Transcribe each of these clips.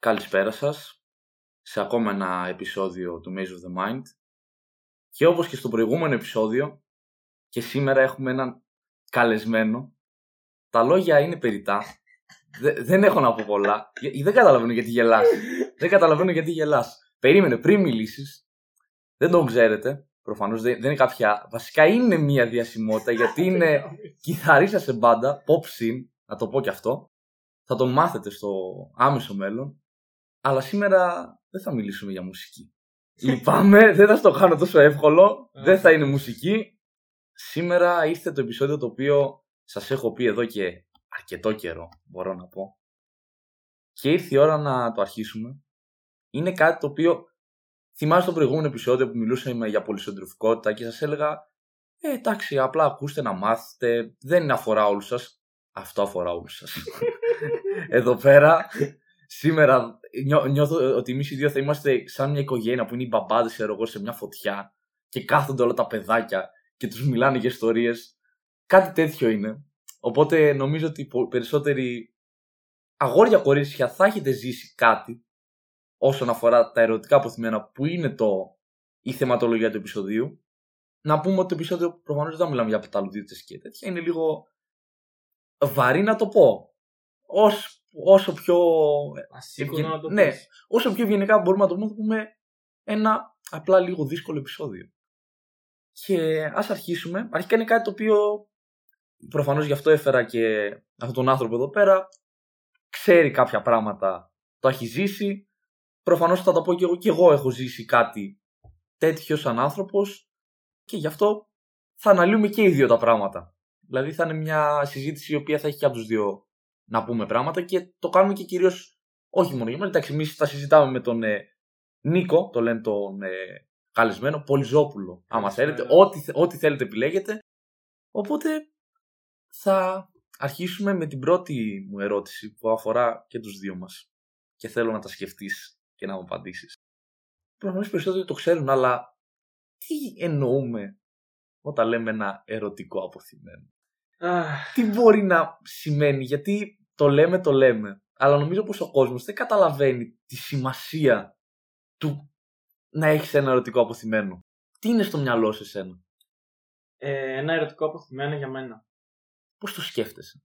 Καλησπέρα σας σε ακόμα ένα επεισόδιο του Maze of the Mind. Και όπως και στο προηγούμενο επεισόδιο και σήμερα έχουμε έναν καλεσμένο. Τα λόγια είναι περιτά δεν έχω να πω πολλά. Δεν καταλαβαίνω γιατί γελάς. Δεν καταλαβαίνω γιατί γελάς. Περίμενε πριν μιλήσεις δεν τον ξέρετε προφανώς δεν, δεν είναι κάποια βασικά είναι μια διασημότητα γιατί είναι κιθαρίστας σε μπάντα pop scene να το πω κι αυτό. Θα τον μάθετε στο άμεσο μέλλον αλλά σήμερα δεν θα μιλήσουμε για μουσική. Λυπάμαι, δεν θα στο κάνω τόσο εύκολο. δεν θα είναι μουσική. Σήμερα ήρθε το επεισόδιο το οποίο σας έχω πει εδώ και αρκετό καιρό, μπορώ να πω. Και ήρθε η ώρα να το αρχίσουμε. Είναι κάτι το οποίο θυμάστε το προηγούμενο επεισόδιο που μιλούσαμε για πολυσυντροφικότητα και σας έλεγα ε, εντάξει, απλά ακούστε να μάθετε, δεν αφορά όλους σας. Αυτό αφορά όλους σας. Εδώ πέρα σήμερα νιώ, νιώθω ότι εμείς οι δύο θα είμαστε σαν μια οικογένεια που είναι οι μπαμπάδες, εγώ, σε μια φωτιά και κάθονται όλα τα παιδάκια και τους μιλάνε για ιστορίες. Κάτι τέτοιο είναι. Οπότε νομίζω ότι περισσότεροι αγόρια κορίτσια θα έχετε ζήσει κάτι όσον αφορά τα ερωτικά αποθυμένα που είναι το, η θεματολογία του επεισοδίου. Να πούμε ότι το επεισόδιο προφανώς δεν θα μιλάμε για πεταλουδίτε και τέτοια. Είναι λίγο βαρύ να το πω. Ως όσο πιο. Ασύγκονο να το ναι, όσο πιο ευγενικά μπορούμε να το πούμε, πούμε ένα απλά λίγο δύσκολο επεισόδιο. Και ας αρχίσουμε. Αρχικά είναι κάτι το οποίο προφανώς γι' αυτό έφερα και αυτόν τον άνθρωπο εδώ πέρα. Ξέρει κάποια πράγματα, το έχει ζήσει. Προφανώς θα τα πω και εγώ. Και εγώ έχω ζήσει κάτι τέτοιο σαν άνθρωπος και γι' αυτό θα αναλύουμε και οι δύο τα πράγματα. Δηλαδή θα είναι μια συζήτηση η οποία θα έχει και από τους δύο να πούμε πράγματα και το κάνουμε και κυρίως όχι μόνο για μα. Εντάξει, εμείς τα συζητάμε με τον ε, Νίκο, το λένε τον ε, καλεσμένο, Πολυζόπουλο. Άμα θέλετε, ό,τι, ό,τι θέλετε επιλέγετε. Οπότε θα αρχίσουμε με την πρώτη μου ερώτηση που αφορά και τους δύο μας. Και θέλω να τα σκεφτείς και να μου απαντήσεις. Προφανώς περισσότεροι το ξέρουν, αλλά τι εννοούμε όταν λέμε ένα ερωτικό αποθυμένο; Τι μπορεί να σημαίνει, γιατί το λέμε, το λέμε. Αλλά νομίζω πως ο κόσμος δεν καταλαβαίνει τη σημασία του να έχεις ένα ερωτικό αποθυμένο. Τι είναι στο μυαλό σου εσένα; Ε, ένα ερωτικό αποθυμένο για μένα. Πώς το σκέφτεσαι;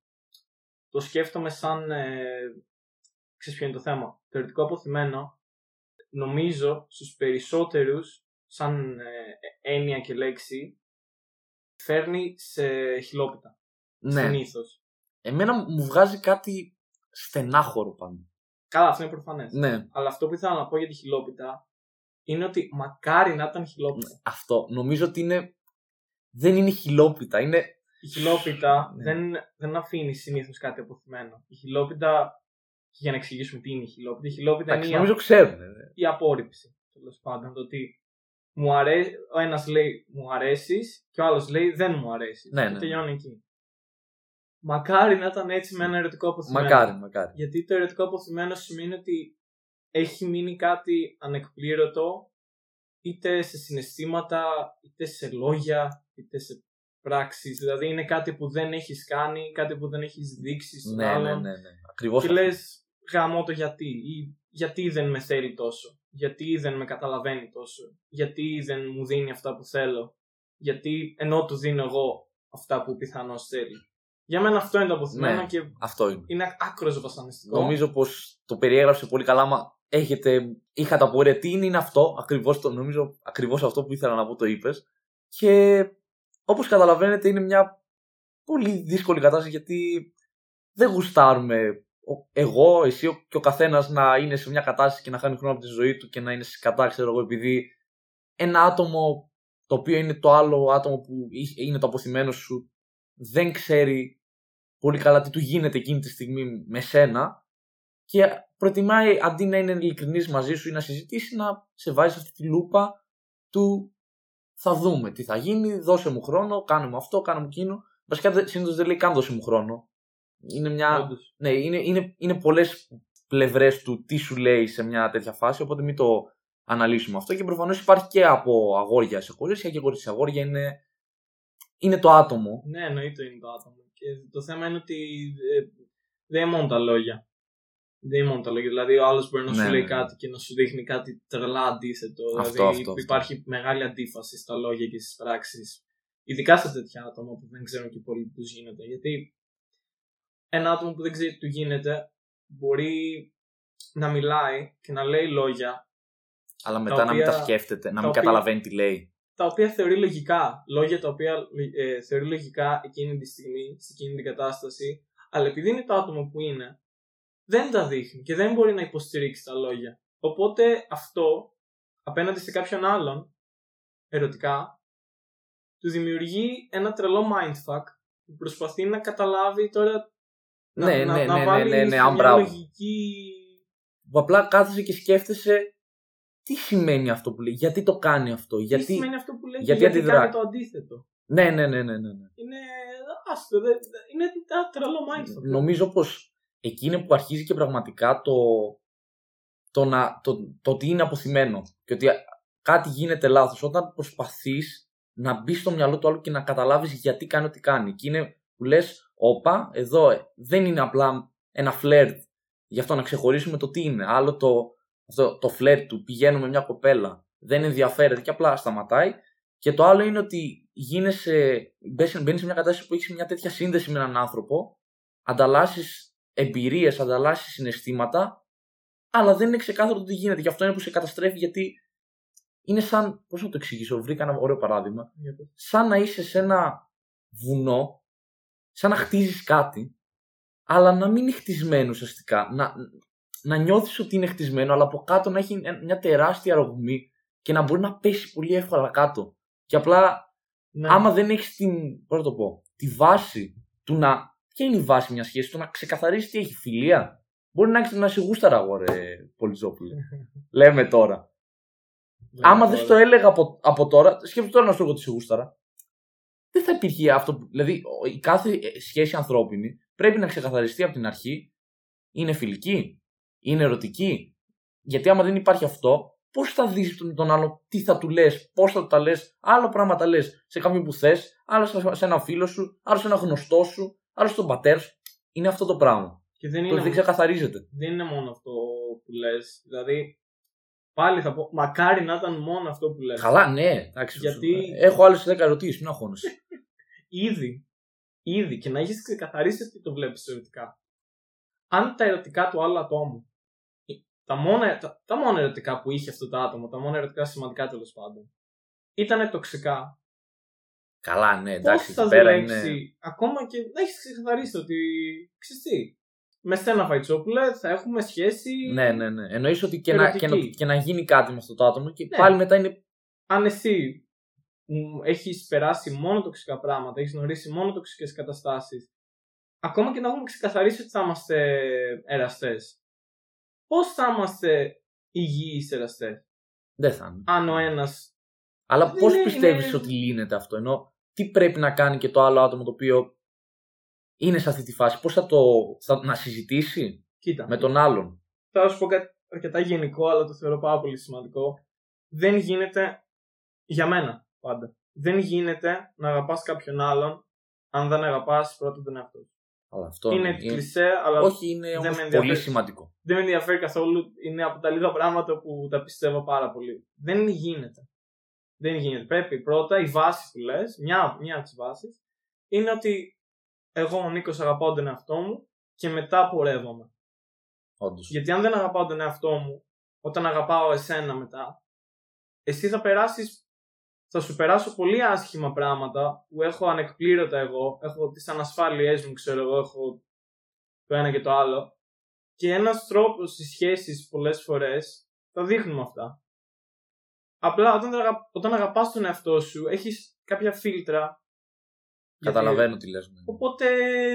Το σκέφτομαι σαν... Ε, ξέρεις ποιο είναι το θέμα. Το ερωτικό αποθυμένο νομίζω στους περισσότερους σαν ε, έννοια και λέξη φέρνει σε χιλόπιτα. Ναι. Συνήθως. Εμένα μου βγάζει κάτι στενάχωρο πάνω. Καλά, αυτό είναι προφανές. Ναι. Αλλά αυτό που ήθελα να πω για τη χιλόπιτα είναι ότι μακάρι να ήταν χιλόπιτα. Ναι, αυτό. Νομίζω ότι είναι. Δεν είναι χιλόπιτα. Είναι... Η χιλόπιτα ναι. δεν, δεν αφήνει συνήθως κάτι αποθυμένο. Η χιλόπιτα. Για να εξηγήσουμε τι είναι η χιλόπιτα. Η χιλόπιτα είναι. Νομίζω η... ξέρουν. Ναι. Η απόρριψη. Τέλος πάντων. Το ότι μου αρέ... ο ένας λέει μου αρέσεις και ο άλλος λέει δεν μου αρέσει. Ναι, ναι. τελειώνει εκεί. Μακάρι να ήταν έτσι με ένα ερωτικό αποθυμένο. Μακάρι, μακάρι. Γιατί το ερωτικό αποθυμένο σημαίνει ότι έχει μείνει κάτι ανεκπλήρωτο είτε σε συναισθήματα, είτε σε λόγια, είτε σε πράξεις. Δηλαδή είναι κάτι που δεν έχεις κάνει, κάτι που δεν έχεις δείξει στον ναι, άλλον. Ναι, ναι, ναι. Ακριβώς και λες γαμώ το γιατί ή γιατί δεν με θέλει τόσο, γιατί δεν με καταλαβαίνει τόσο, γιατί δεν μου δίνει αυτά που θέλω, γιατί ενώ του δίνω εγώ αυτά που πιθανώς θέλει. Για μένα αυτό είναι το αποθυμένο ναι, και αυτό είναι. είναι άκρος βασανιστικός. Νομίζω πως το περιέγραψε πολύ καλά. Μα έχετε, είχατε απορία τι είναι, είναι αυτό. Ακριβώς το νομίζω, ακριβώς αυτό που ήθελα να πω το είπες. Και όπως καταλαβαίνετε, είναι μια πολύ δύσκολη κατάσταση γιατί δεν γουστάρουμε εγώ, εσύ και ο καθένας να είναι σε μια κατάσταση και να χάνει χρόνο από τη ζωή του και να είναι σε κατά, ξέρω εγώ, επειδή ένα άτομο το οποίο είναι το άλλο άτομο που είναι το αποθυμένο σου δεν ξέρει πολύ καλά τι του γίνεται εκείνη τη στιγμή με σένα και προτιμάει αντί να είναι ειλικρινής μαζί σου ή να συζητήσει να σε βάζει αυτή τη λούπα του θα δούμε τι θα γίνει, δώσε μου χρόνο, κάνε μου αυτό, κάνε μου εκείνο. Βασικά συνήθως δεν λέει καν δώσε μου χρόνο. Είναι, μια... ναι, είναι, είναι, είναι πολλές πλευρές του τι σου λέει σε μια τέτοια φάση, οπότε μην το αναλύσουμε αυτό. Και προφανώς υπάρχει και από αγόρια σε κορίτσια και κορίτσια αγόρια είναι είναι το άτομο. Ναι, εννοείται είναι το άτομο. Και το θέμα είναι ότι ε, δεν είναι μόνο τα λόγια. Δεν είναι μόνο τα λόγια. Δηλαδή, ο άλλος μπορεί να Ναι, σου λέει ναι. κάτι και να σου δείχνει κάτι τρελά αντίθετο. Αυτό, δηλαδή, αυτό, αυτό. υπάρχει μεγάλη αντίφαση στα λόγια και στις πράξεις. Ειδικά σε τέτοια άτομα που δεν ξέρουν και πολύ τι του γίνεται. Γιατί ένα άτομο που δεν ξέρει τι του γίνεται μπορεί να μιλάει και να λέει λόγια Αλλά μετά να μην τα οποία- σκέφτεται, να τα μην οποία- καταλαβαίνει τι λέει. Τα οποία θεωρεί λογικά. Λόγια τα οποία ε, θεωρεί λογικά εκείνη τη στιγμή, σε εκείνη την κατάσταση, αλλά επειδή είναι το άτομο που είναι, δεν τα δείχνει και δεν μπορεί να υποστηρίξει τα λόγια. Οπότε αυτό απέναντι σε κάποιον άλλον, ερωτικά, του δημιουργεί ένα τρελό mindfuck που προσπαθεί να καταλάβει τώρα. να, Ναι, να, ναι, να ναι, βάλει ναι, ναι, σε αν μια μπράβο. λογική. Που απλά κάθεσαι και σκέφτεσαι τι σημαίνει αυτό που λέει, γιατί το κάνει αυτό, Τι γιατί. σημαίνει αυτό που λέει γιατί και γιατί αντιδρά. κάνει το αντίθετο; Ναι, ναι, ναι, ναι, ναι. ναι. Είναι. Άστο, δεν- δεν- είναι ένα τρελό mindfuck. Νομίζω πως εκείνη που αρχίζει και πραγματικά το, το, να, το, το ότι είναι αποθυμένο και ότι κάτι γίνεται λάθος όταν προσπαθείς να μπεις στο μυαλό του άλλου και να καταλάβεις γιατί κάνει ό,τι κάνει. Και είναι που λες, όπα, εδώ ε, δεν είναι απλά ένα φλερτ γι' αυτό να ξεχωρίσουμε το τι είναι. Άλλο το, αυτό, το φλερτ του πηγαίνουμε με μια κοπέλα, δεν ενδιαφέρεται και απλά σταματάει. Και το άλλο είναι ότι γίνεσαι, μπαίνεις μπαίνεις σε μια κατάσταση που έχεις μια τέτοια σύνδεση με έναν άνθρωπο, ανταλλάσσεις εμπειρίες, ανταλλάσσεις συναισθήματα, αλλά δεν είναι ξεκάθαρο το τι γίνεται. Γι' αυτό είναι που σε καταστρέφει, γιατί είναι σαν. Πώς να το εξηγήσω, βρήκα ένα ωραίο παράδειγμα. Για το- Σαν να είσαι σε ένα βουνό, σαν να χτίζεις κάτι, αλλά να μην είναι χτισμένος ουσιαστικά. Να, να νιώθεις ότι είναι χτισμένο, αλλά από κάτω να έχει μια τεράστια ρογμή και να μπορεί να πέσει πολύ εύκολα κάτω. Και απλά Ναι. άμα δεν έχεις την. Πώς να το πω. Τη βάση του να. Ποια είναι η βάση μιας σχέσης, το να ξεκαθαρίσει τι έχει φιλία. Μπορεί να έχεις να σε γούσταρα, αγόρε Πολυζόπουλε. Λέμε τώρα. Ναι, άμα τώρα. δεν το έλεγα από, από τώρα, σκέφτομαι τώρα να σου πω ότι σε γούσταρα. Δεν θα υπήρχε αυτό. που- Δηλαδή, ο- η κάθε ε, σχέση ανθρώπινη πρέπει να ξεκαθαριστεί από την αρχή. Είναι φιλική, είναι ερωτική. Γιατί άμα δεν υπάρχει αυτό, πώς θα δεις τον, τον άλλο, τι θα του λες, πώς θα του τα λες, άλλο πράγματα λες σε κάποιον που θες, άλλο σε, σε ένα φίλο σου, άλλο σε ένα γνωστό σου, άλλο στον πατέρα σου. Είναι αυτό το πράγμα. Και δεν Το είναι, δεν ξεκαθαρίζεται. δεν είναι μόνο αυτό που λες. Δηλαδή, πάλι θα πω, μακάρι να ήταν μόνο αυτό που λες. Καλά, ναι, εντάξει. Γιατί- Έχω άλλες 10 ερωτήσεις, μην αγχώνεσαι. Ήδη, ήδη και να έχεις ξεκαθαρίσει ότι το βλέπεις ερωτικά. Αν τα ερωτικά του άλλου ατόμου, τα μόνα, τα, τα μόνα ερωτικά που είχε αυτό το άτομο, τα μόνα ερωτικά σημαντικά τέλος πάντων, ήταν τοξικά, Καλά, ναι, Πώς εντάξει. θα εκεί πέρα δουλέψει, είναι. ακόμα και να έχεις ξεκαθαρίσει ότι. ξέρεις τι, με στένα Φαϊτσόπουλε θα έχουμε σχέση. Ναι, ναι, ναι. Εννοείς ότι και να, και, να, Ερωτική. και να γίνει κάτι με αυτό το άτομο και Ναι. πάλι μετά είναι. Αν εσύ έχεις περάσει μόνο τοξικά πράγματα, έχεις γνωρίσει μόνο τοξικές καταστάσεις, ακόμα και να έχουμε ξεκαθαρίσει ότι θα είμαστε εραστές, πώς θα είμαστε υγιείς εραστέ, Δεν θα είναι. αν ο ένα. Αλλά δεν πώς είναι- πιστεύεις είναι- ότι λύνεται αυτό, ενώ τι πρέπει να κάνει και το άλλο άτομο το οποίο είναι σε αυτή τη φάση, πώς θα το. Θα, να συζητήσει Κοίτα, με τον άλλον; θα σου πω κάτι αρκετά γενικό, αλλά το θεωρώ πάρα πολύ σημαντικό. Δεν γίνεται για μένα πάντα. Δεν γίνεται να αγαπάς κάποιον άλλον αν δεν αγαπάς πρώτα τον εαυτό σου. Αλλά αυτό Είναι κλισέ, αλλά Όχι, είναι δεν όμως με ενδιαφέρει. πολύ σημαντικό. δεν με ενδιαφέρει καθόλου. Είναι από τα λίγα πράγματα που τα πιστεύω πάρα πολύ. Δεν γίνεται. Δεν γίνεται. Πρέπει πρώτα η βάση που λες, μια, μια από τις βάσεις, είναι ότι εγώ ο Νίκος αγαπάω τον εαυτό μου και μετά πορεύομαι. Όντως. Γιατί αν δεν αγαπάω τον εαυτό μου, όταν αγαπάω εσένα μετά, εσύ θα περάσεις, θα σου περάσω πολύ άσχημα πράγματα που έχω ανεκπλήρωτα εγώ, έχω τις ανασφάλειές μου, ξέρω εγώ, έχω το ένα και το άλλο. Και ένας τρόπος στις σχέσεις πολλές φορές τα δείχνουμε αυτά. Απλά όταν, τα αγα- όταν αγαπάς τον εαυτό σου, έχεις κάποια φίλτρα. γιατί- Καταλαβαίνω τι λες. ναι. Οπότε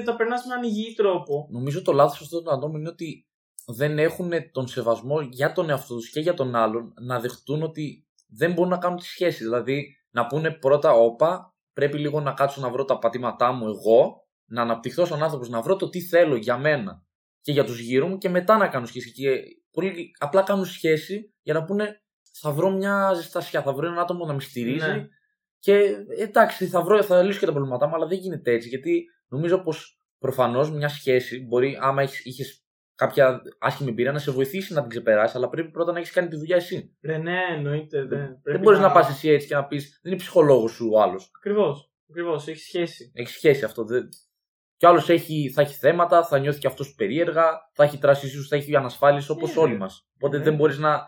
τα περνάς με έναν υγιή τρόπο. Νομίζω το λάθος αυτών των ατόμων είναι ότι δεν έχουν τον σεβασμό για τον εαυτό τους και για τον άλλον να δεχτούν ότι δεν μπορούν να κάνουν τη σχέση. Δηλαδή να πούνε πρώτα, όπα, πρέπει λίγο να κάτσω να βρω τα πατήματά μου εγώ, να αναπτυχθώ σαν άνθρωπος, να βρω το τι θέλω για μένα και για τους γύρω μου και μετά να κάνω σχέση. Και πολλοί απλά κάνουν σχέση για να πούνε θα βρω μια ζεστασιά, θα βρω ένα άτομο να με στηρίζει Ναι. και εντάξει, θα, βρω, θα λύσω και τα προβλήματά μου, αλλά δεν γίνεται έτσι. Γιατί νομίζω πως προφανώς μια σχέση μπορεί, άμα είχες κάποια άσχημη εμπειρία να σε βοηθήσει να την ξεπεράσει, αλλά πρέπει πρώτα να έχεις κάνει τη δουλειά εσύ. Ρε, ναι, εννοείται. Δεν, Δεν μπορείς να πας εσύ έτσι και να πεις Δεν είναι ψυχολόγος σου ο άλλος. Ακριβώς. Ακριβώς, έχει σχέση. Έχει σχέση αυτό. Δεν... Κι άλλος θα έχει θέματα, θα νιώθει και αυτός περίεργα, θα έχει τράσει ίσως, θα έχει ανασφάλειε όπως Ναι, όλοι ναι. μας. Οπότε Ναι. δεν μπορείς να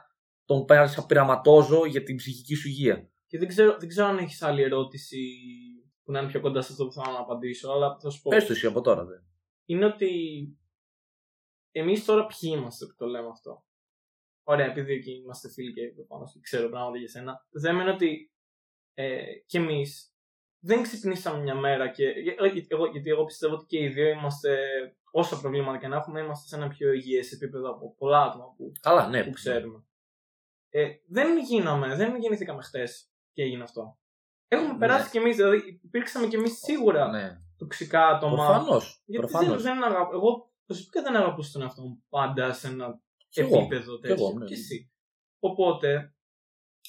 τον πάρει σαν πειραματόζω για την ψυχική σου υγεία. Και δεν ξέρω, δεν ξέρω αν έχεις άλλη ερώτηση που να είναι πιο κοντά σε αυτό που θέλω να απαντήσω, αλλά θα σου πω. Πες το εσύ από τώρα. Δε. είναι ότι εμείς τώρα ποιοι είμαστε που το λέμε αυτό; Ωραία, επειδή εκεί είμαστε φίλοι και προφανώ ξέρω πράγματα για σένα. Το θέμα είναι ότι ε, κι εμείς δεν ξυπνήσαμε μια μέρα και. για- ε, γιατί εγώ, γιατί εγώ πιστεύω ότι και οι δύο είμαστε, όσα προβλήματα και να έχουμε, είμαστε σε ένα πιο υγιές επίπεδο από πολλά άτομα που, Καλά, ναι. που ξέρουμε. Ε, δεν γίναμε, δεν γεννηθήκαμε χτες και έγινε αυτό. Έχουμε Ναι. περάσει κι εμείς, δηλαδή υπήρξαμε κι εμείς σίγουρα Ναι. τοξικά άτομα. Προφανώς. Γιατί Προφανώς. δεν, δεν αγαπ... Εγώ προσωπικά δεν αγαπούσα τον εαυτό μου πάντα σε ένα Κι εγώ. επίπεδο Κι τέτοιο; εγώ, ναι. Και εσύ. Οπότε,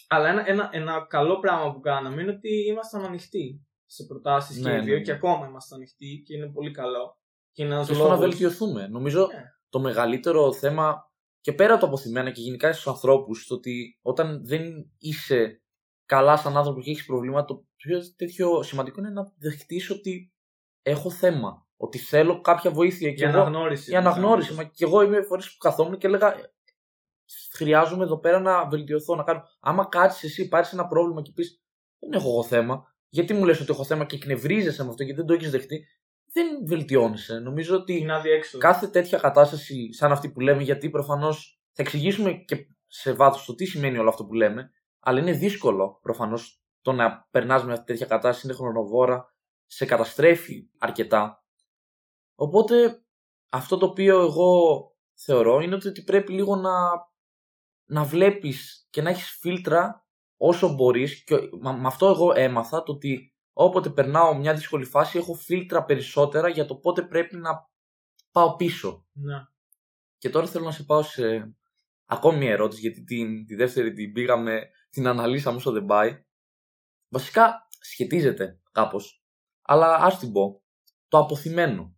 αλλά ένα, ένα, ένα καλό πράγμα που κάναμε είναι ότι ήμασταν ανοιχτοί σε προτάσεις Ναι, και οι ναι, δύο ναι. και ακόμα είμαστε ανοιχτοί και είναι πολύ καλό. Και είναι ένας Και στο να λόγο. βελτιωθούμε. Νομίζω Ναι. το μεγαλύτερο θέμα και πέρα από το αποθυμένα και γενικά στους ανθρώπους, το ότι όταν δεν είσαι καλά σαν άνθρωπο και έχεις προβλήματα, το πιο τέτοιο σημαντικό είναι να δεχτείς ότι έχω θέμα. Ότι θέλω κάποια βοήθεια. Η Και εγώ, αναγνώριση. η αναγνώριση. Μα και εγώ είμαι φορές που καθόμουν και έλεγα «Ε, χρειάζομαι εδώ πέρα να βελτιωθώ, να κάνω. Άμα κάτσεις εσύ, πάρεις ένα πρόβλημα και πεις Δεν έχω εγώ θέμα. Γιατί μου λες ότι έχω θέμα και εκνευρίζεσαι με αυτό και δεν το έχεις δεχτεί, δεν βελτιώνεσαι. Νομίζω ότι Είναι αδιέξοδο. κάθε τέτοια κατάσταση σαν αυτή που λέμε, γιατί προφανώς θα εξηγήσουμε και σε βάθος το τι σημαίνει όλο αυτό που λέμε, αλλά είναι δύσκολο προφανώς το να περνάς με αυτή τέτοια κατάσταση, είναι χρονοβόρα, σε καταστρέφει αρκετά. Οπότε αυτό το οποίο εγώ θεωρώ είναι ότι πρέπει λίγο να, να βλέπεις και να έχεις φίλτρα όσο μπορείς και με με αυτό εγώ έμαθα το ότι όποτε περνάω μια δύσκολη φάση έχω φίλτρα περισσότερα για το πότε πρέπει να πάω πίσω. Ναι. Και τώρα θέλω να σε πάω σε ακόμη μια ερώτηση, γιατί την, τη δεύτερη την πήγαμε, την αναλύσαμε όσο δεν πάει. Βασικά σχετίζεται κάπως, αλλά ας την πω. Το αποθυμένο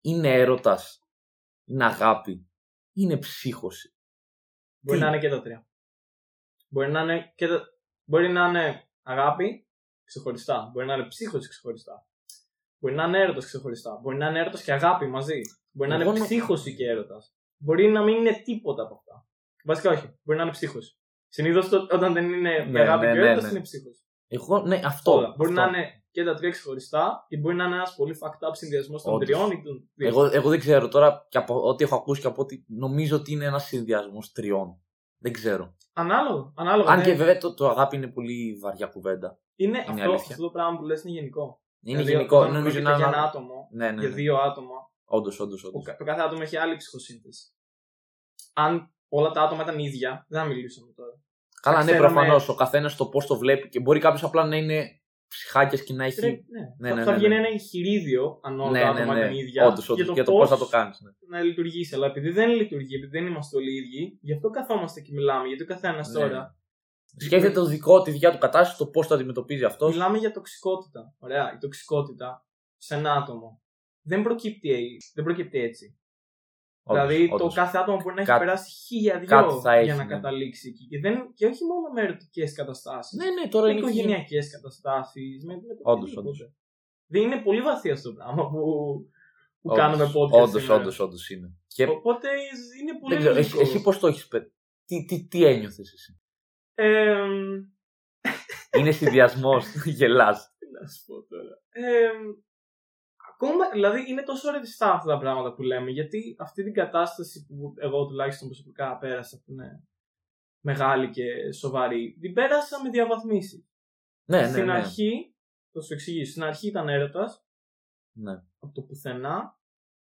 είναι έρωτας, είναι αγάπη, είναι ψύχωση. Μπορεί Τι; να είναι και τα τρία. Μπορεί να είναι, και τα... Μπορεί να είναι αγάπη ξεχωριστά. Μπορεί να είναι ψύχωση ξεχωριστά. Μπορεί να είναι έρωτας ξεχωριστά. Μπορεί να είναι έρωτας και αγάπη μαζί. Μπορεί να Εγώ είναι νο- ψύχωση και έρωτας. Μπορεί να μην είναι τίποτα από αυτά. Βασικά όχι. Μπορεί να είναι ψύχωση. Συνήθως όταν δεν είναι η Ναι, αγάπη ναι, και ο ναι, έρωτας ναι. είναι ψύχωση. Εγώ, ναι, αυτό. Όλα. Μπορεί αυτό. να είναι και τα τρία ξεχωριστά και μπορεί να είναι ένας πολύ fucked up συνδυασμός των Όντως. τριών ή των δύο. Εγώ, εγώ δεν ξέρω τώρα, και από ό,τι έχω ακούσει και από ό,τι νομίζω ότι είναι ένας συνδυασμός τριών. Δεν ξέρω. Ανάλογο. Ανάλογο. Αν ναι. και βέβαια το, το αγάπη είναι πολύ βαριά κουβέντα. είναι, είναι αυτό, αλήθεια. αυτό το πράγμα που λες είναι γενικό. Είναι Δηλαδή, γενικό. όταν Νομίζω πρόκειται είναι για ένα ένα. άτομο, Ναι, ναι. για ναι. δύο άτομα, Όντως, όντως, ο όντως. κα- το κάθε άτομο έχει άλλη ψυχοσύνθεση. Αν όλα τα άτομα ήταν ίδια, δεν θα μιλούσαμε τώρα. Καλά, ναι, ξέραμε- προφανώς. Ο καθένας το πώς το βλέπει και μπορεί κάποιος απλά να είναι ψυχάκιας και να έχει. Πρέπει- Ναι, ναι. θα, ναι, θα ναι, βγαίνει ναι. ένα εγγυηρίδιο αν όλα Ναι, τα ναι, άτομα ναι. ήταν ίδια. Όντως, όντως. για Για το το πώς πώς θα το κάνεις. Ναι. να λειτουργήσει. Αλλά επειδή δεν λειτουργεί, επειδή δεν είμαστε όλοι ίδιοι, γι' αυτό καθόμαστε και μιλάμε. Γιατί ο καθένας Ναι. τώρα. Σκέφτεται το δικό, τη δικιά του κατάσταση, το πώς το αντιμετωπίζει αυτός. Μιλάμε για τοξικότητα. Ωραία. Η τοξικότητα σε ένα άτομο δεν προκύπτει, δεν προκύπτει έτσι. Δηλαδή το κάθε άτομο μπορεί να έχει Κάτι- περάσει χίλια δυο κάτι θα έχει, για να ναι. καταλήξει εκεί. Και, δεν, και όχι μόνο με ερωτικές καταστάσεις. Ναι, ναι, τώρα με είναι. οικογενειακές καταστάσεις. Με, με το Όντως, οτιδήποτε. όντως. Δεν είναι πολύ βαθύ αυτό το πράγμα που, που Όντως, κάνουμε podcast. Όντως, σήμερα. όντως, όντως είναι. Και Οπότε είναι πολύ δεν ξέρω, εσύ, λογικό. εσύ πώς το έχεις πει. Τι, τι, τι ένιωθες εσύ; Εμ, είναι συνδυασμός, γελάς. Τι να σου πω τώρα. Εμ, ακόμα, δηλαδή είναι τόσο ρευστά αυτά τα πράγματα που λέμε, γιατί αυτή την κατάσταση που εγώ τουλάχιστον προσωπικά πέρασα, που είναι μεγάλη και σοβαρή, την πέρασα με διαβαθμίσεις. Ναι, ναι, Στην ναι. αρχή, θα σου εξηγήσω, στην αρχή ήταν έρωτας ναι. από το πουθενά,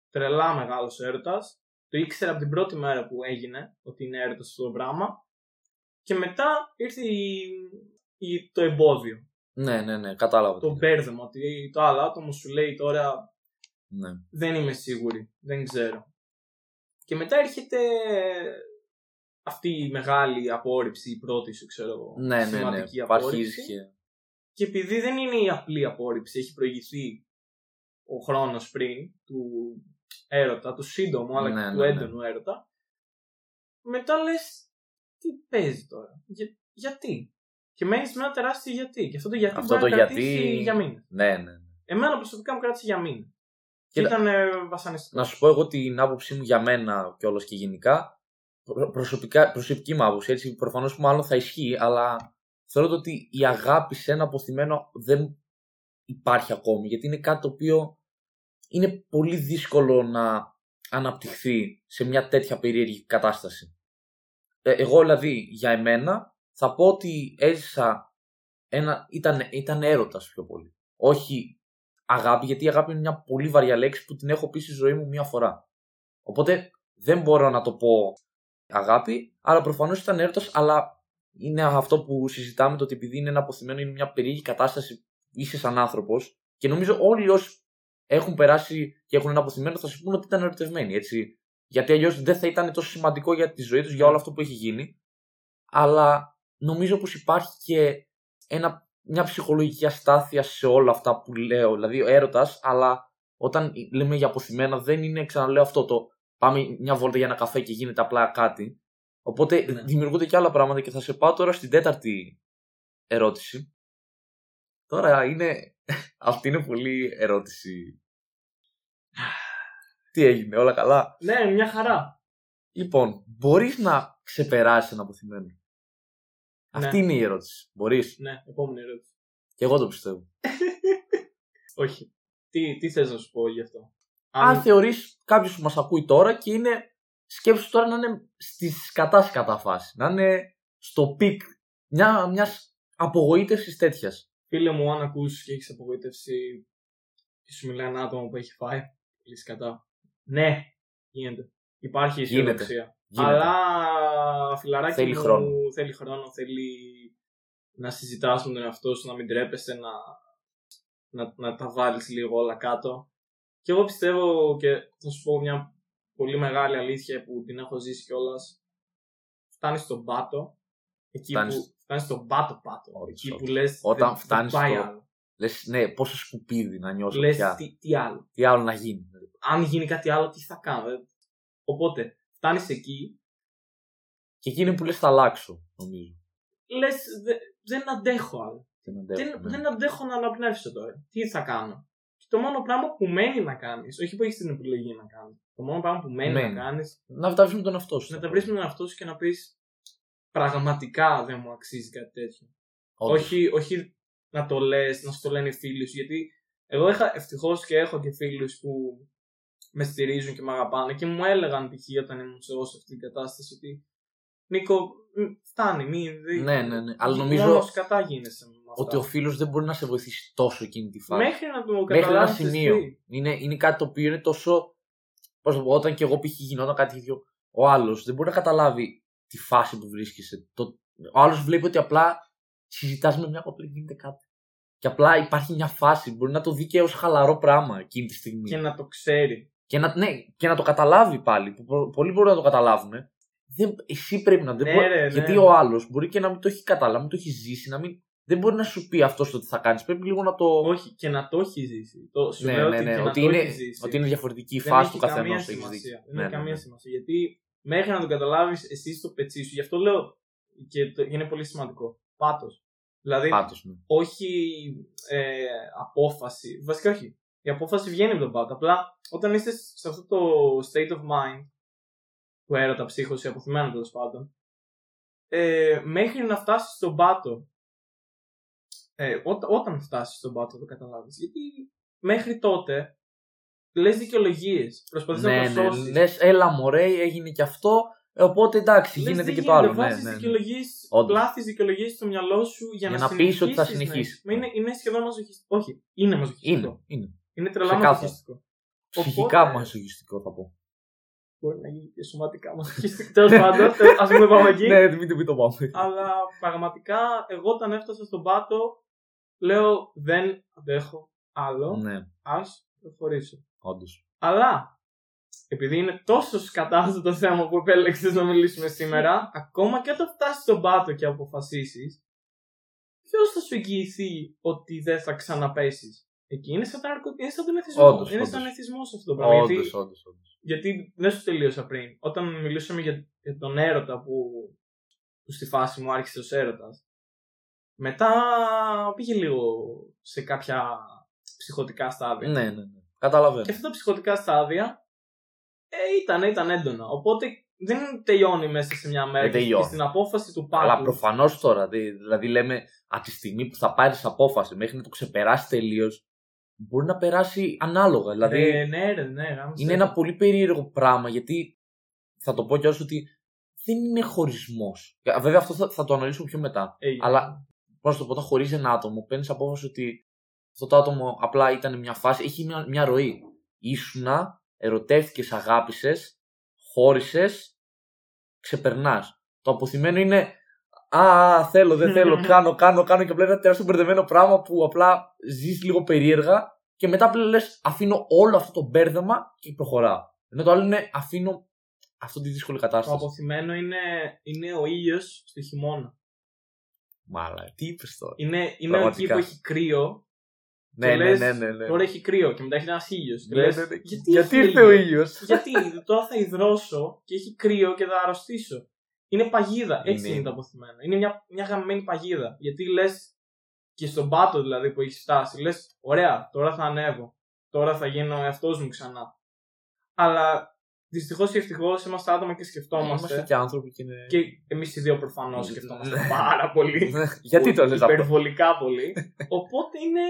τρελά μεγάλος έρωτας. Το ήξερα από την πρώτη μέρα που έγινε ότι είναι έρωτας αυτό το πράγμα. Και μετά ήρθε η, η- το εμπόδιο, Ναι, ναι, ναι, κατάλαβα. το μπέρδεμα. Ότι το άλλο άτομο σου λέει τώρα Ναι. δεν είμαι σίγουρη, δεν ξέρω. Και μετά έρχεται αυτή η μεγάλη απόρριψη, η πρώτη σου, ξέρω εγώ. Ναι, ναι, ναι. σημαντική Που αρχίζει απόρριψη. και. Και επειδή δεν είναι η απλή απόρριψη, έχει προηγηθεί ο χρόνος πριν του έρωτα, του σύντομου αλλά Ναι, και του ναι, ναι. έντονου έρωτα. Μετά λες, τι παίζει τώρα, Για- γιατί; Και μένεις με ένα τεράστιο γιατί. Και αυτό το γιατί Αυτό μπορεί το να κρατήσει γιατί- για μήνες. Ναι, ναι. Εμένα προσωπικά μου κράτησε για μήνες. Και Κοίτα, ήταν ε, βασανιστικό. να σου πω εγώ την άποψή μου για μένα κιόλας και γενικά. Προ- Προσωπικά, προσωπική μου άποψη, έτσι προφανώς που μάλλον θα ισχύει, αλλά θεωρώ το ότι η αγάπη σε ένα αποθυμένο δεν υπάρχει ακόμη, γιατί είναι κάτι το οποίο είναι πολύ δύσκολο να αναπτυχθεί σε μια τέτοια περίεργη κατάσταση. Ε, εγώ δηλαδή για εμένα θα πω ότι έζησα ένα, ήταν, ήταν έρωτας πιο πολύ. Όχι αγάπη, γιατί η αγάπη είναι μια πολύ βαριά λέξη που την έχω πει στη ζωή μου μία φορά. Οπότε δεν μπορώ να το πω αγάπη, αλλά προφανώς ήταν έρωτας, αλλά είναι αυτό που συζητάμε το ότι επειδή είναι ένα αποθυμένο είναι μια περίεργη κατάσταση είσαι σαν άνθρωπος και νομίζω όλοι όσοι έχουν περάσει και έχουν ένα αποθυμένο θα σου πούνε ότι ήταν ερωτευμένοι, έτσι. Γιατί αλλιώς δεν θα ήταν τόσο σημαντικό για τη ζωή τους, για όλο αυτό που έχει γίνει. Αλλά νομίζω πως υπάρχει και ένα, μια ψυχολογική αστάθεια σε όλα αυτά που λέω. Δηλαδή ο έρωτας, αλλά όταν λέμε για αποθυμένα δεν είναι, ξαναλέω αυτό το πάμε μια βόλτα για ένα καφέ και γίνεται απλά κάτι. Οπότε Ναι. δημιουργούνται και άλλα πράγματα και θα σε πάω τώρα στην τέταρτη ερώτηση. Τώρα είναι. Αυτή είναι πολύ ερώτηση. Τι έγινε, όλα καλά; Ναι, μια χαρά. Λοιπόν, μπορείς να ξεπεράσεις ένα απωθημένο. Αυτή είναι η ερώτηση. Μπορείς. Ναι, επόμενη ερώτηση. Και εγώ το πιστεύω. Όχι. Τι, τι θες να σου πω γι' αυτό; Αν θεωρείς κάποιος που μας ακούει τώρα και είναι. Σκέψου τώρα να είναι στη σκατά σκατά φάση. Να είναι στο peak μια, μιας απογοήτευσης τέτοιας. Φίλε μου, αν ακούσει και έχεις απογοήτευση και σου μιλάει ένα άτομο που έχει φάει πολύ σκατά. Ναι, γίνεται. Υπάρχει Γίνεται. αισιοδοξία. Γίνεται. Αλλά φιλαράκι Θέλει μου, χρόνο. θέλει χρόνο, θέλει να συζητάς με τον εαυτό σου, να μην τρέπεσαι, να, να, να τα βάλεις λίγο όλα κάτω. Και εγώ πιστεύω και θα σου πω μια πολύ μεγάλη αλήθεια που την έχω ζήσει κιόλας. Φτάνεις στον πάτο. Εκεί Φτάνεις- που φτάνεις στον πάτο πάτο. Όχι, εκεί όχι. που λες Όταν δεν, φτάνεις δεν πάει στο- άλλο. Λες, ναι, πόσο σκουπίδι να νιώσω Λες πια. τι, τι άλλο. Τι άλλο να γίνει. Αν γίνει κάτι άλλο, τι θα κάνω. Ε; Οπότε, φτάνεις εκεί, Και εκεί είναι που λες θα αλλάξω, νομίζω. λες, δεν αντέχω άλλο. Δεν αντέχω, δεν, ναι. δεν αντέχω να αναπνεύσω τώρα. Τι θα κάνω; Και το μόνο πράγμα που μένει να κάνεις, όχι που έχεις την επιλογή να κάνεις. Το μόνο πράγμα που μένει, Μένει. να κάνεις, Να τα βρεις με τον εαυτό σου. να τα βρεις με τον εαυτό σου και να πεις πραγματικά δεν μου αξίζει κάτι τέτοιο. Όντως. Όχι, όχι να το λες, να σου το λένε οι φίλοι σου. Γιατί εγώ είχα ευτυχώς και έχω και φίλους που με στηρίζουν και με αγαπάνε και μου έλεγαν π.χ. όταν ήμουν σε όσο αυτή την κατάσταση ότι Νίκο, μ, φτάνει, μη. δι- Ναι, ναι, ναι. Αλλά μ- νομίζω Μόνο κατά γίνεσαι με αυτά. ότι ο φίλος δεν μπορεί να σε βοηθήσει τόσο εκείνη τη φάση. Μέχρι να το Μέχρι ένα καταλάβεις σημείο. εσύ. Είναι, είναι κάτι το οποίο είναι τόσο. Πώς το πω, όταν και εγώ π.χ. γινόταν κάτι τέτοιο, ο άλλος δεν μπορεί να καταλάβει τη φάση που βρίσκεσαι. Το, ο άλλος βλέπει ότι απλά συζητάς με μια κοπέλα και γίνεται κάτι. Και απλά υπάρχει μια φάση. Μπορεί να το δει και ως χαλαρό πράγμα εκείνη τη στιγμή. Και να το ξέρει. Και να, ναι, και να το καταλάβει πάλι. Που πο- πολλοί μπορούν να το καταλάβουν. Δεν, εσύ πρέπει να. Δεν Ναι, μπορεί- ρε, ναι. Γιατί ο άλλος μπορεί και να μην το έχει καταλάβει, να μην το έχει ζήσει, να μην. Δεν μπορεί να σου πει αυτός το τι θα κάνεις. Πρέπει λίγο να το. Όχι, και να το έχει ζήσει. Το, σου ναι, λέω ναι, ότι, ναι. και Ότι, να το είναι, έχει ζήσει. ότι είναι διαφορετική η δεν φάση έχει του καθενός. καμία Έχεις σημασία. δίκιο. Δεν Ναι, έχει ναι, καμία ναι. σημασία. Γιατί μέχρι να το καταλάβεις εσύ στο πετσί σου, γι' αυτό λέω και το, είναι πολύ σημαντικό. Πάτος. Δηλαδή, Πάτος, ναι. όχι ε, απόφαση. Βασικά όχι. Η απόφαση βγαίνει από τον πάτο. Απλά όταν είστε σε αυτό το state of mind που έρωτα ψύχωση, αποθυμένο τέλος πάντων, ε, μέχρι να φτάσεις στον πάτο. Ε, ό, όταν φτάσεις στον πάτο το καταλάβεις. Γιατί μέχρι τότε λες δικαιολογίες. Προσπαθείς Ναι, να ναι, προσώσεις. λες, έλα μωρέ, έγινε και αυτό, ε, οπότε εντάξει, γίνεται και το άλλο. Ναι, Βάζεις ναι, ναι. δικαιολογίες, Όντως. πλάθεις δικαιολογίες στο μυαλό σου για, Για να, να πεις ότι θα συνεχίσεις, συνεχίσεις. Ναι. Μα είναι, είναι σχεδόν μαζοχιστικό. Όχι, είναι μαζοχιστικό. Είναι, είναι. Είναι τρελά Ξεκάθαρα. μαζοχιστικό. Ψυχικά Οπότε- μασογιστικό θα πω. Μπορεί να γίνει και σωματικά μαζοχιστικό. Τέλος πάντων, ας μην πάμε εκεί. ναι, μην το- μην το πάμε. Αλλά πραγματικά, εγώ όταν έφτασα στον πάτο, λέω δεν αντέχω άλλο. ναι, Α προχωρήσω. όντως. Αλλά επειδή είναι τόσο σκατά αυτό το θέμα που επέλεξες να μιλήσουμε σήμερα, ακόμα και όταν φτάσεις στον πάτο και αποφασίσεις, ποιος θα σου εγγυηθεί ότι δεν θα ξαναπέσεις; Εκεί είναι σαν, ναρκω... είναι σαν τον εθισμό. Όντως, είναι όντως. σαν εθισμός αυτό το πράγμα. Όντω, Γιατί, όντως, όντως. γιατί δεν σου τελείωσα πριν. Όταν μιλούσαμε για, για τον έρωτα που, που στη φάση μου άρχισε ο έρωτας. Μετά πήγε λίγο σε κάποια ψυχοτικά στάδια. Ναι, ναι, ναι. Καταλαβαίνω. Και αυτά τα ψυχοτικά στάδια ε, ήταν, ήταν έντονα. Οπότε δεν τελειώνει μέσα σε μια μέρα. Δεν Και- τελειώνει. Και στην απόφαση του Αλλά πάτου. προφανώς τώρα, δη- δηλαδή λέμε από τη στιγμή που θα πάρεις απόφαση μέχρι να το ξεπεράσεις τελείως, μπορεί να περάσει ανάλογα. Δηλαδή Ε, ναι, ρε, ναι, γάμισε. είναι ένα πολύ περίεργο πράγμα γιατί θα το πω κιόλας ότι δεν είναι χωρισμός. Βέβαια αυτό θα, θα το αναλύσω πιο μετά. Ε, Αλλά πώς να το πω, όταν χωρίζεις ένα άτομο, παίρνεις απόφαση ότι αυτό το άτομο απλά ήταν μια φάση, έχει μια, μια ροή. Ήσουνα, ερωτεύτηκες, αγάπησες, χώρισες, ξεπερνάς. Το αποθυμένο είναι. Α, θέλω, δεν θέλω, κάνω, κάνω, κάνω και απλά είναι ένα τεράστιο μπερδεμένο πράγμα που απλά ζεις λίγο περίεργα και μετά πλέον λες, αφήνω όλο αυτό το μπέρδεμα και προχωράω. Ενώ το άλλο είναι αφήνω αυτή τη δύσκολη Το κατάσταση. αποθυμένο είναι, είναι ο ήλιος στο χειμώνα. Μάλα, τι είπες τώρα; Είναι, είναι εκεί Πραγματικά. που έχει κρύο. Ναι, και ναι, λες, ναι, ναι, ναι. Τώρα έχει κρύο και μετά έχει ένας ήλιος. Ναι, ναι, ναι. Γιατί, Γιατί έχει ήρθε ο ήλιο; ήλιος; Γιατί; Τώρα θα υδρώσω και έχει κρύο και θα αρρωστήσω. Είναι παγίδα. Έτσι Είναι. είναι το αποθυμένο. Είναι μια, μια γαμμένη παγίδα. Γιατί λες και στον πάτο δηλαδή που έχει φτάσει, λες: Ωραία, τώρα θα ανέβω. Τώρα θα γίνω ο εαυτός μου ξανά. Αλλά δυστυχώς ή ευτυχώς είμαστε άτομα και σκεφτόμαστε. Είμαστε και άνθρωποι και είναι. Και εμείς οι δύο προφανώς Ναι. σκεφτόμαστε πάρα πολύ. Γιατί το λες αυτό; Υπερβολικά πολύ. Οπότε είναι,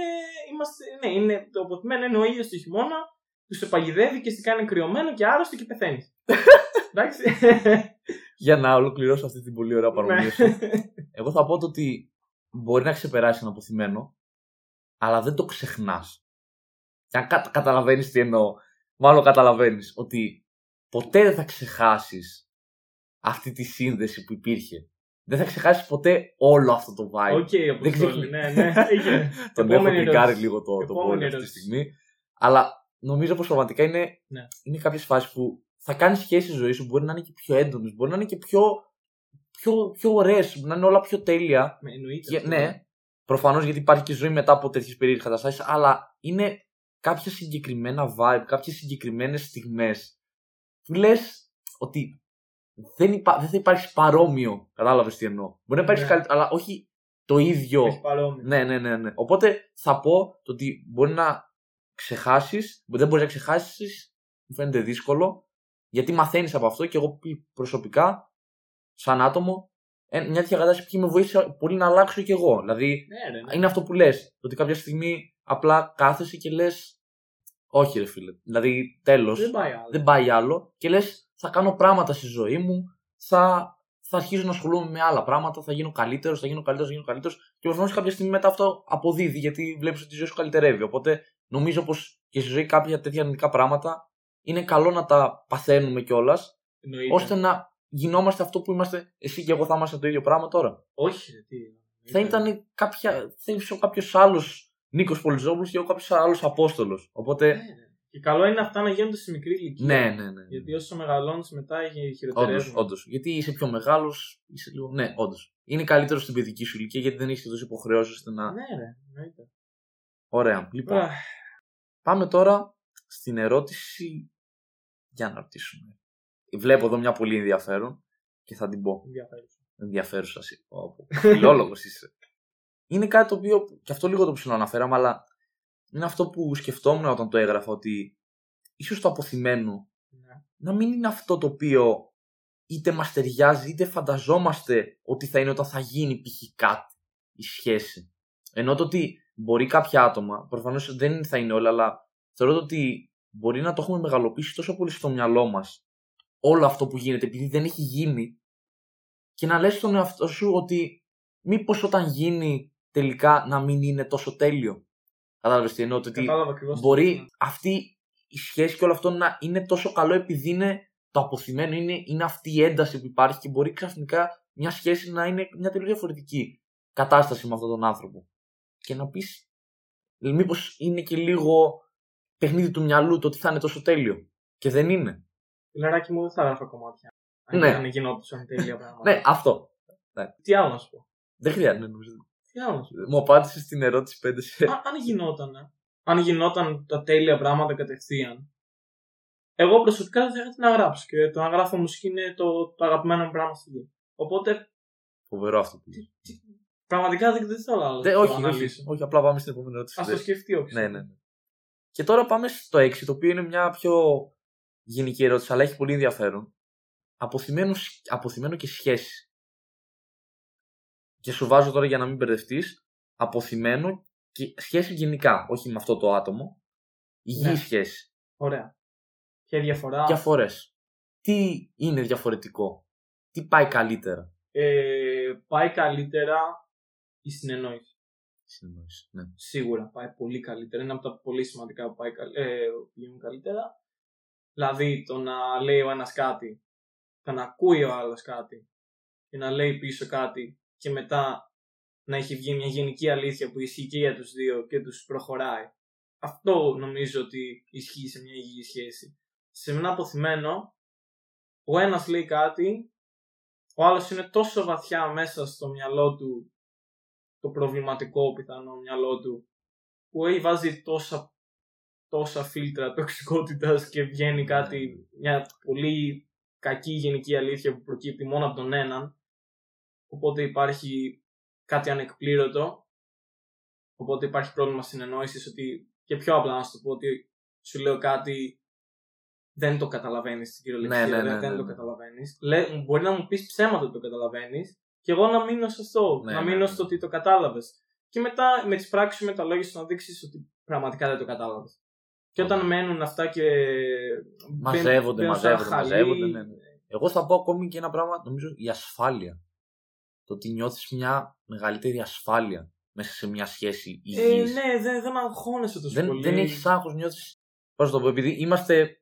είμαστε, ναι, είναι, το αποθυμένο είναι ο ήλιο το χειμώνα που σε παγιδεύει και σε κάνει κρυωμένο και άρρωστο και πεθαίνεις. Εντάξει. Για να ολοκληρώσω αυτή την πολύ ωραία παρομοία Ναι. σου. Εγώ θα πω το ότι μπορεί να ξεπεράσει ένα απωθημένο, αλλά δεν το ξεχνάς. Και αν κα, καταλαβαίνεις τι εννοώ, μάλλον καταλαβαίνεις ότι ποτέ δεν θα ξεχάσεις αυτή τη σύνδεση που υπήρχε. Δεν θα ξεχάσεις ποτέ όλο αυτό το vibe. OK, Αποστόλη, ξεχνά- ναι, ναι. Έγινε. Τον έχω Επόμενη πικάρει ερώτηση. λίγο το, το Επόμενη πόλεμο αυτή τη ερώτηση. στιγμή. Αλλά νομίζω πως πραγματικά είναι, Ναι. είναι κάποιες φάσεις που θα κάνεις σχέσεις στη ζωή σου. Μπορεί να είναι και πιο έντονες, μπορεί να είναι και πιο, πιο, πιο ωραίες, να είναι όλα πιο τέλεια. Με εννοείται. Και, αυτό, ναι, προφανώς γιατί υπάρχει και ζωή μετά από τέτοιες περίεργες καταστάσεις, αλλά είναι κάποια συγκεκριμένα vibe, κάποιες συγκεκριμένες στιγμές που λες ότι δεν, υπά- δεν θα υπάρξει παρόμοιο. Κατάλαβες τι εννοώ. Μπορεί να υπάρξει Ναι. καλύτερο, αλλά όχι το ίδιο. Έχεις παρόμοιο. Ναι, ναι, ναι, ναι. Οπότε θα πω το ότι μπορεί να ξεχάσεις, δεν μπορείς να ξεχάσεις, μου φαίνεται δύσκολο, γιατί μαθαίνεις από αυτό και εγώ π- προσωπικά, σαν άτομο, ε, μια τέτοια κατάσταση που με βοήθησε πολύ να αλλάξω κι εγώ. Δηλαδή, Ναι, ρε, ναι. είναι αυτό που λες. Ότι κάποια στιγμή απλά κάθεσαι και λες. Όχι, ρε φίλε. Δηλαδή, τέλος. Δεν πάει άλλο. Δεν πάει άλλο. Και λες, θα κάνω πράγματα στη ζωή μου. Θα, θα αρχίσω να ασχολούμαι με άλλα πράγματα. Θα γίνω καλύτερος, θα γίνω καλύτερος, θα γίνω καλύτερος. Και προφανώς κάποια στιγμή μετά αυτό αποδίδει γιατί βλέπεις ότι η ζωή σου καλυτερεύει. Οπότε νομίζω πως και στη ζωή κάποια τέτοια αρνητικά πράγματα είναι καλό να τα παθαίνουμε κιόλας. Εννοείται. ώστε να γινόμαστε αυτό που είμαστε. Εσύ και εγώ θα είμαστε το ίδιο πράγμα τώρα. Όχι, ρε, τι. Θα ήταν κάποια. Θα ήρθε κάποιος άλλος Νίκος Πολυζόπουλος και εγώ κάποιος άλλος Απόστολος. Ναι, Οπότε. ναι. Και καλό είναι αυτά να γίνονται σε μικρή ηλικία. Ναι, ναι, ναι. Γιατί όσο μεγαλώνεις μετά έχει Όντως, χειροτερεύει. όντως. Γιατί είσαι πιο μεγάλος, είσαι λίγο. Ναι, όντως. Είναι καλύτερο στην παιδική σου ηλικία γιατί δεν έχεις τόσες υποχρεώσεις ώστε να. Ναι, ρε, εννοείται. Ωραία. Λοιπόν, Αχ, πάμε τώρα στην ερώτηση. Για να ρωτήσουμε. Βλέπω εδώ μια πολύ ενδιαφέρον και θα την πω. ενδιαφέρουσα. ενδιαφέρουσα. Φιλόλογος είσαι. Είναι κάτι το οποίο. και αυτό λίγο το ψηλοαναφέραμε, αλλά είναι αυτό που σκεφτόμουν όταν το έγραφα ότι ίσως το αποθυμένο Ναι. να μην είναι αυτό το οποίο είτε μας ταιριάζει είτε φανταζόμαστε ότι θα είναι όταν θα γίνει π.χ. κάτι η σχέση. Ενώ το ότι μπορεί κάποια άτομα, προφανώς δεν θα είναι όλα, αλλά θεωρώ το ότι μπορεί να το έχουμε μεγαλοποιήσει τόσο πολύ στο μυαλό μας όλο αυτό που γίνεται επειδή δεν έχει γίνει και να λες στον εαυτό σου ότι μήπως όταν γίνει τελικά να μην είναι τόσο τέλειο. Κατάλαβες τι εννοώ, το ότι Κατάλαβα ακριβώς. μπορεί αυτή η σχέση και όλο αυτό να είναι τόσο καλό επειδή είναι το αποθυμένο, είναι, είναι αυτή η ένταση που υπάρχει και μπορεί ξαφνικά μια σχέση να είναι μια τελείως διαφορετική κατάσταση με αυτόν τον άνθρωπο. Και να πεις, μήπως είναι και λίγο παιχνίδι του μυαλού το ότι θα είναι τόσο τέλειο. Και δεν είναι. Φιλαράκι μου δεν θα έγραφα κομμάτια. Αν Ναι. ναι. γινόντουσαν τέλεια πράγματα. Ναι, αυτό. Τι άλλο να σου πω; Δεν χρειάζεται. νομίζω. Τι άλλο να σου Μου απάντησες στην ερώτηση 5 σε. πω. Α, αν γινότανε. αν γινόταν τα τέλεια πράγματα κατευθείαν. Εγώ προσωπικά δεν θα είχα τι να γράψω και το να γράφω μουσική είναι το, το αγαπημένο μου πράγμα στη γη. Οπότε Φοβερό αυτό που λες. πραγματικά δεν, δεν θέλω άλλο. Δεν, να το όχι, όχι, αναλύσω. όχι, απλά πάμε στην επόμενη ερώτηση. Ας το σκεφτεί όποιος. Ναι, ναι, ναι. Και τώρα πάμε στο 6, το οποίο είναι μια πιο γενική ερώτηση, αλλά έχει πολύ ενδιαφέρον. Αποθυμένο, αποθυμένο και σχέση. Και σου βάζω τώρα για να μην μπερδευτείς, αποθυμένο και σχέση γενικά, όχι με αυτό το άτομο. Υγιή Ναι. σχέση. Ωραία. Ποια διαφορά. Διαφορές. Τι είναι διαφορετικό, τι πάει καλύτερα; Ε, πάει καλύτερα η συνεννόηση. Συνεννόηση. Ναι. Σίγουρα πάει πολύ καλύτερα. Είναι από τα πολύ σημαντικά που πάει καλ- ε, που πηγαίνουν καλύτερα. Δηλαδή το να λέει ο ένας κάτι, το να ακούει ο άλλος κάτι και να λέει πίσω κάτι και μετά να έχει βγει μια γενική αλήθεια που ισχύει και για τους δύο και τους προχωράει. Αυτό νομίζω ότι ισχύει σε μια υγιή σχέση. Σε ένα αποθυμένο, ο ένας λέει κάτι, ο άλλος είναι τόσο βαθιά μέσα στο μυαλό του το προβληματικό πιθανό μυαλό του που έχει βάζει τόσα, τόσα φίλτρα τοξικότητας και βγαίνει κάτι, μια πολύ κακή γενική αλήθεια που προκύπτει μόνο από τον έναν οπότε υπάρχει κάτι ανεκπλήρωτο οπότε υπάρχει πρόβλημα συνεννόησης ότι και πιο απλά να σου το πω ότι σου λέω κάτι δεν το καταλαβαίνεις στην κυριολεξία, Ναι, ναι, ναι, δεν, ναι, δεν ναι. το καταλαβαίνεις. Λέ, μπορεί να μου πεις ψέματα ότι το καταλαβαίνεις και εγώ να μείνω σε αυτό, Ναι, να ναι, μείνω ναι. στο ότι το κατάλαβες. Και μετά με τις πράξεις σου, με τα λόγια σου να δείξεις ότι πραγματικά δεν το κατάλαβες. Και όταν μένουν αυτά και Μαζεύονται, μπαίνουν σε ένα μαζεύονται, χαλί, μαζεύονται. Ναι, ναι. Εγώ θα πω ακόμη και ένα πράγμα, νομίζω, η ασφάλεια. Το ότι νιώθεις μια μεγαλύτερη ασφάλεια μέσα σε μια σχέση Ε, υγιής. ναι, δεν, δεν αγχώνεσαι τόσο δεν, πολύ. δεν έχεις άγχος, νιώθεις. Πώς το πω, επειδή είμαστε.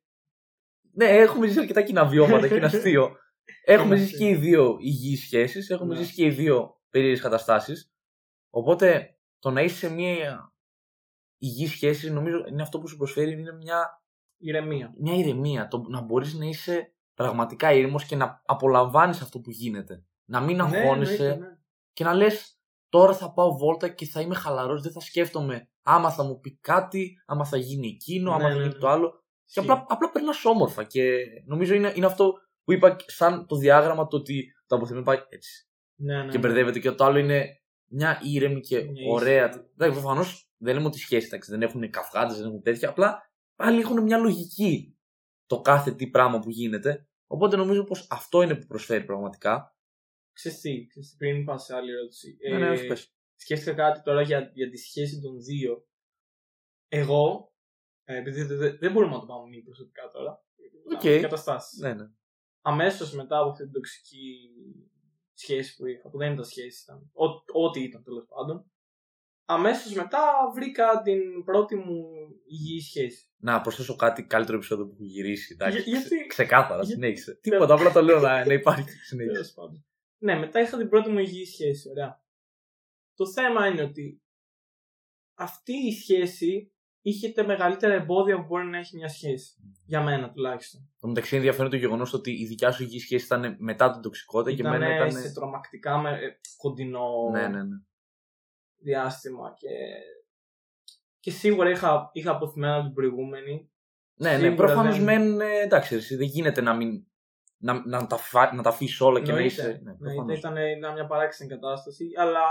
Ναι, έχουμε ζήσει αρκετά κοινά βιώματα και είναι αστείο. Έχουμε Είναι ζήσει και οι δύο υγιείς σχέσεις, έχουμε Ναι. ζήσει και οι δύο περίεργες καταστάσεις. Οπότε το να είσαι σε μια υγιή σχέση, νομίζω είναι αυτό που σου προσφέρει είναι μια, Ηρεμία. μια ηρεμία. Το να μπορείς να είσαι πραγματικά ήρεμος και να απολαμβάνεις αυτό που γίνεται. Να μην Ναι, αγχώνεσαι εννοείται, ναι. και να λες τώρα θα πάω βόλτα και θα είμαι χαλαρός, δεν θα σκέφτομαι άμα θα μου πει κάτι, άμα θα γίνει εκείνο, άμα Ναι, θα ναι, γίνει ναι. το άλλο. Και Ισχύει. απλά, απλά περνάς όμορφα και νομίζω είναι, είναι αυτό που είπα σαν το διάγραμμα το ότι το αποθυμένο πάει έτσι Ναι, ναι, και ναι. μπερδεύεται και το άλλο είναι μια ήρεμη και Μια ωραία. ήσυχη. Εντάξει, προφανώς δεν λέμε ότι σχέσεις εντάξει, δεν έχουν καυγάδε, δεν έχουν τέτοια. Απλά πάλι έχουν μια λογική το κάθε τι πράγμα που γίνεται. Οπότε νομίζω πως αυτό είναι που προσφέρει πραγματικά. Ξέρεις τι, ξέρεις τι, πριν πάω σε άλλη ερώτηση. Ναι, ναι, όχι, πες. σκέφτηκα κάτι τώρα για, για τη σχέση των δύο. Εγώ, ε, επειδή δεν, δεν- δεν μπορούμε να το πάμε μη προσωπικά τώρα. OK. Okay. Καταστάσεις. Ναι, ναι. Αμέσως μετά από αυτή την τοξική σχέση που είχα, που δεν ήταν σχέση, ήταν ό- ό,τι ήταν τέλος πάντων. Αμέσως μετά βρήκα την πρώτη μου υγιή σχέση. Να προσθέσω κάτι καλύτερο επεισόδιο που έχω γυρίσει. Εντάξει, Για- γιατί- ξε- ξεκάθαρα, για- συνέχισε. Τίποτα, απλά το λέω να, να υπάρχει. Συνέχισε. Τέλος πάντων. Ναι, μετά είχα την πρώτη μου υγιή σχέση. Ωραία. Το θέμα είναι ότι αυτή η σχέση είχε τα μεγαλύτερα εμπόδια που μπορεί να έχει μια σχέση. Για μένα τουλάχιστον. Το μεταξύ είναι ενδιαφέρον το γεγονός ότι η δικιά σου υγιή σχέση ήταν μετά την τοξικότητα και Ήταν εμένα ήταν. σε τρομακτικά με, ε, κοντινό Ναι, ναι, ναι. διάστημα και, και σίγουρα είχα, είχα αποθυμένα την προηγούμενη. Ναι, ναι, Σίγουρα προφανώς δεν- μεν. ε, εντάξει, εσύ, δεν γίνεται να μην. Να, να, τα, φα- να τα αφήσεις όλα και να Εννοείται. είσαι. Ναι, Ναι, προφανώς. ήταν, ήταν μια παράξενη κατάσταση, αλλά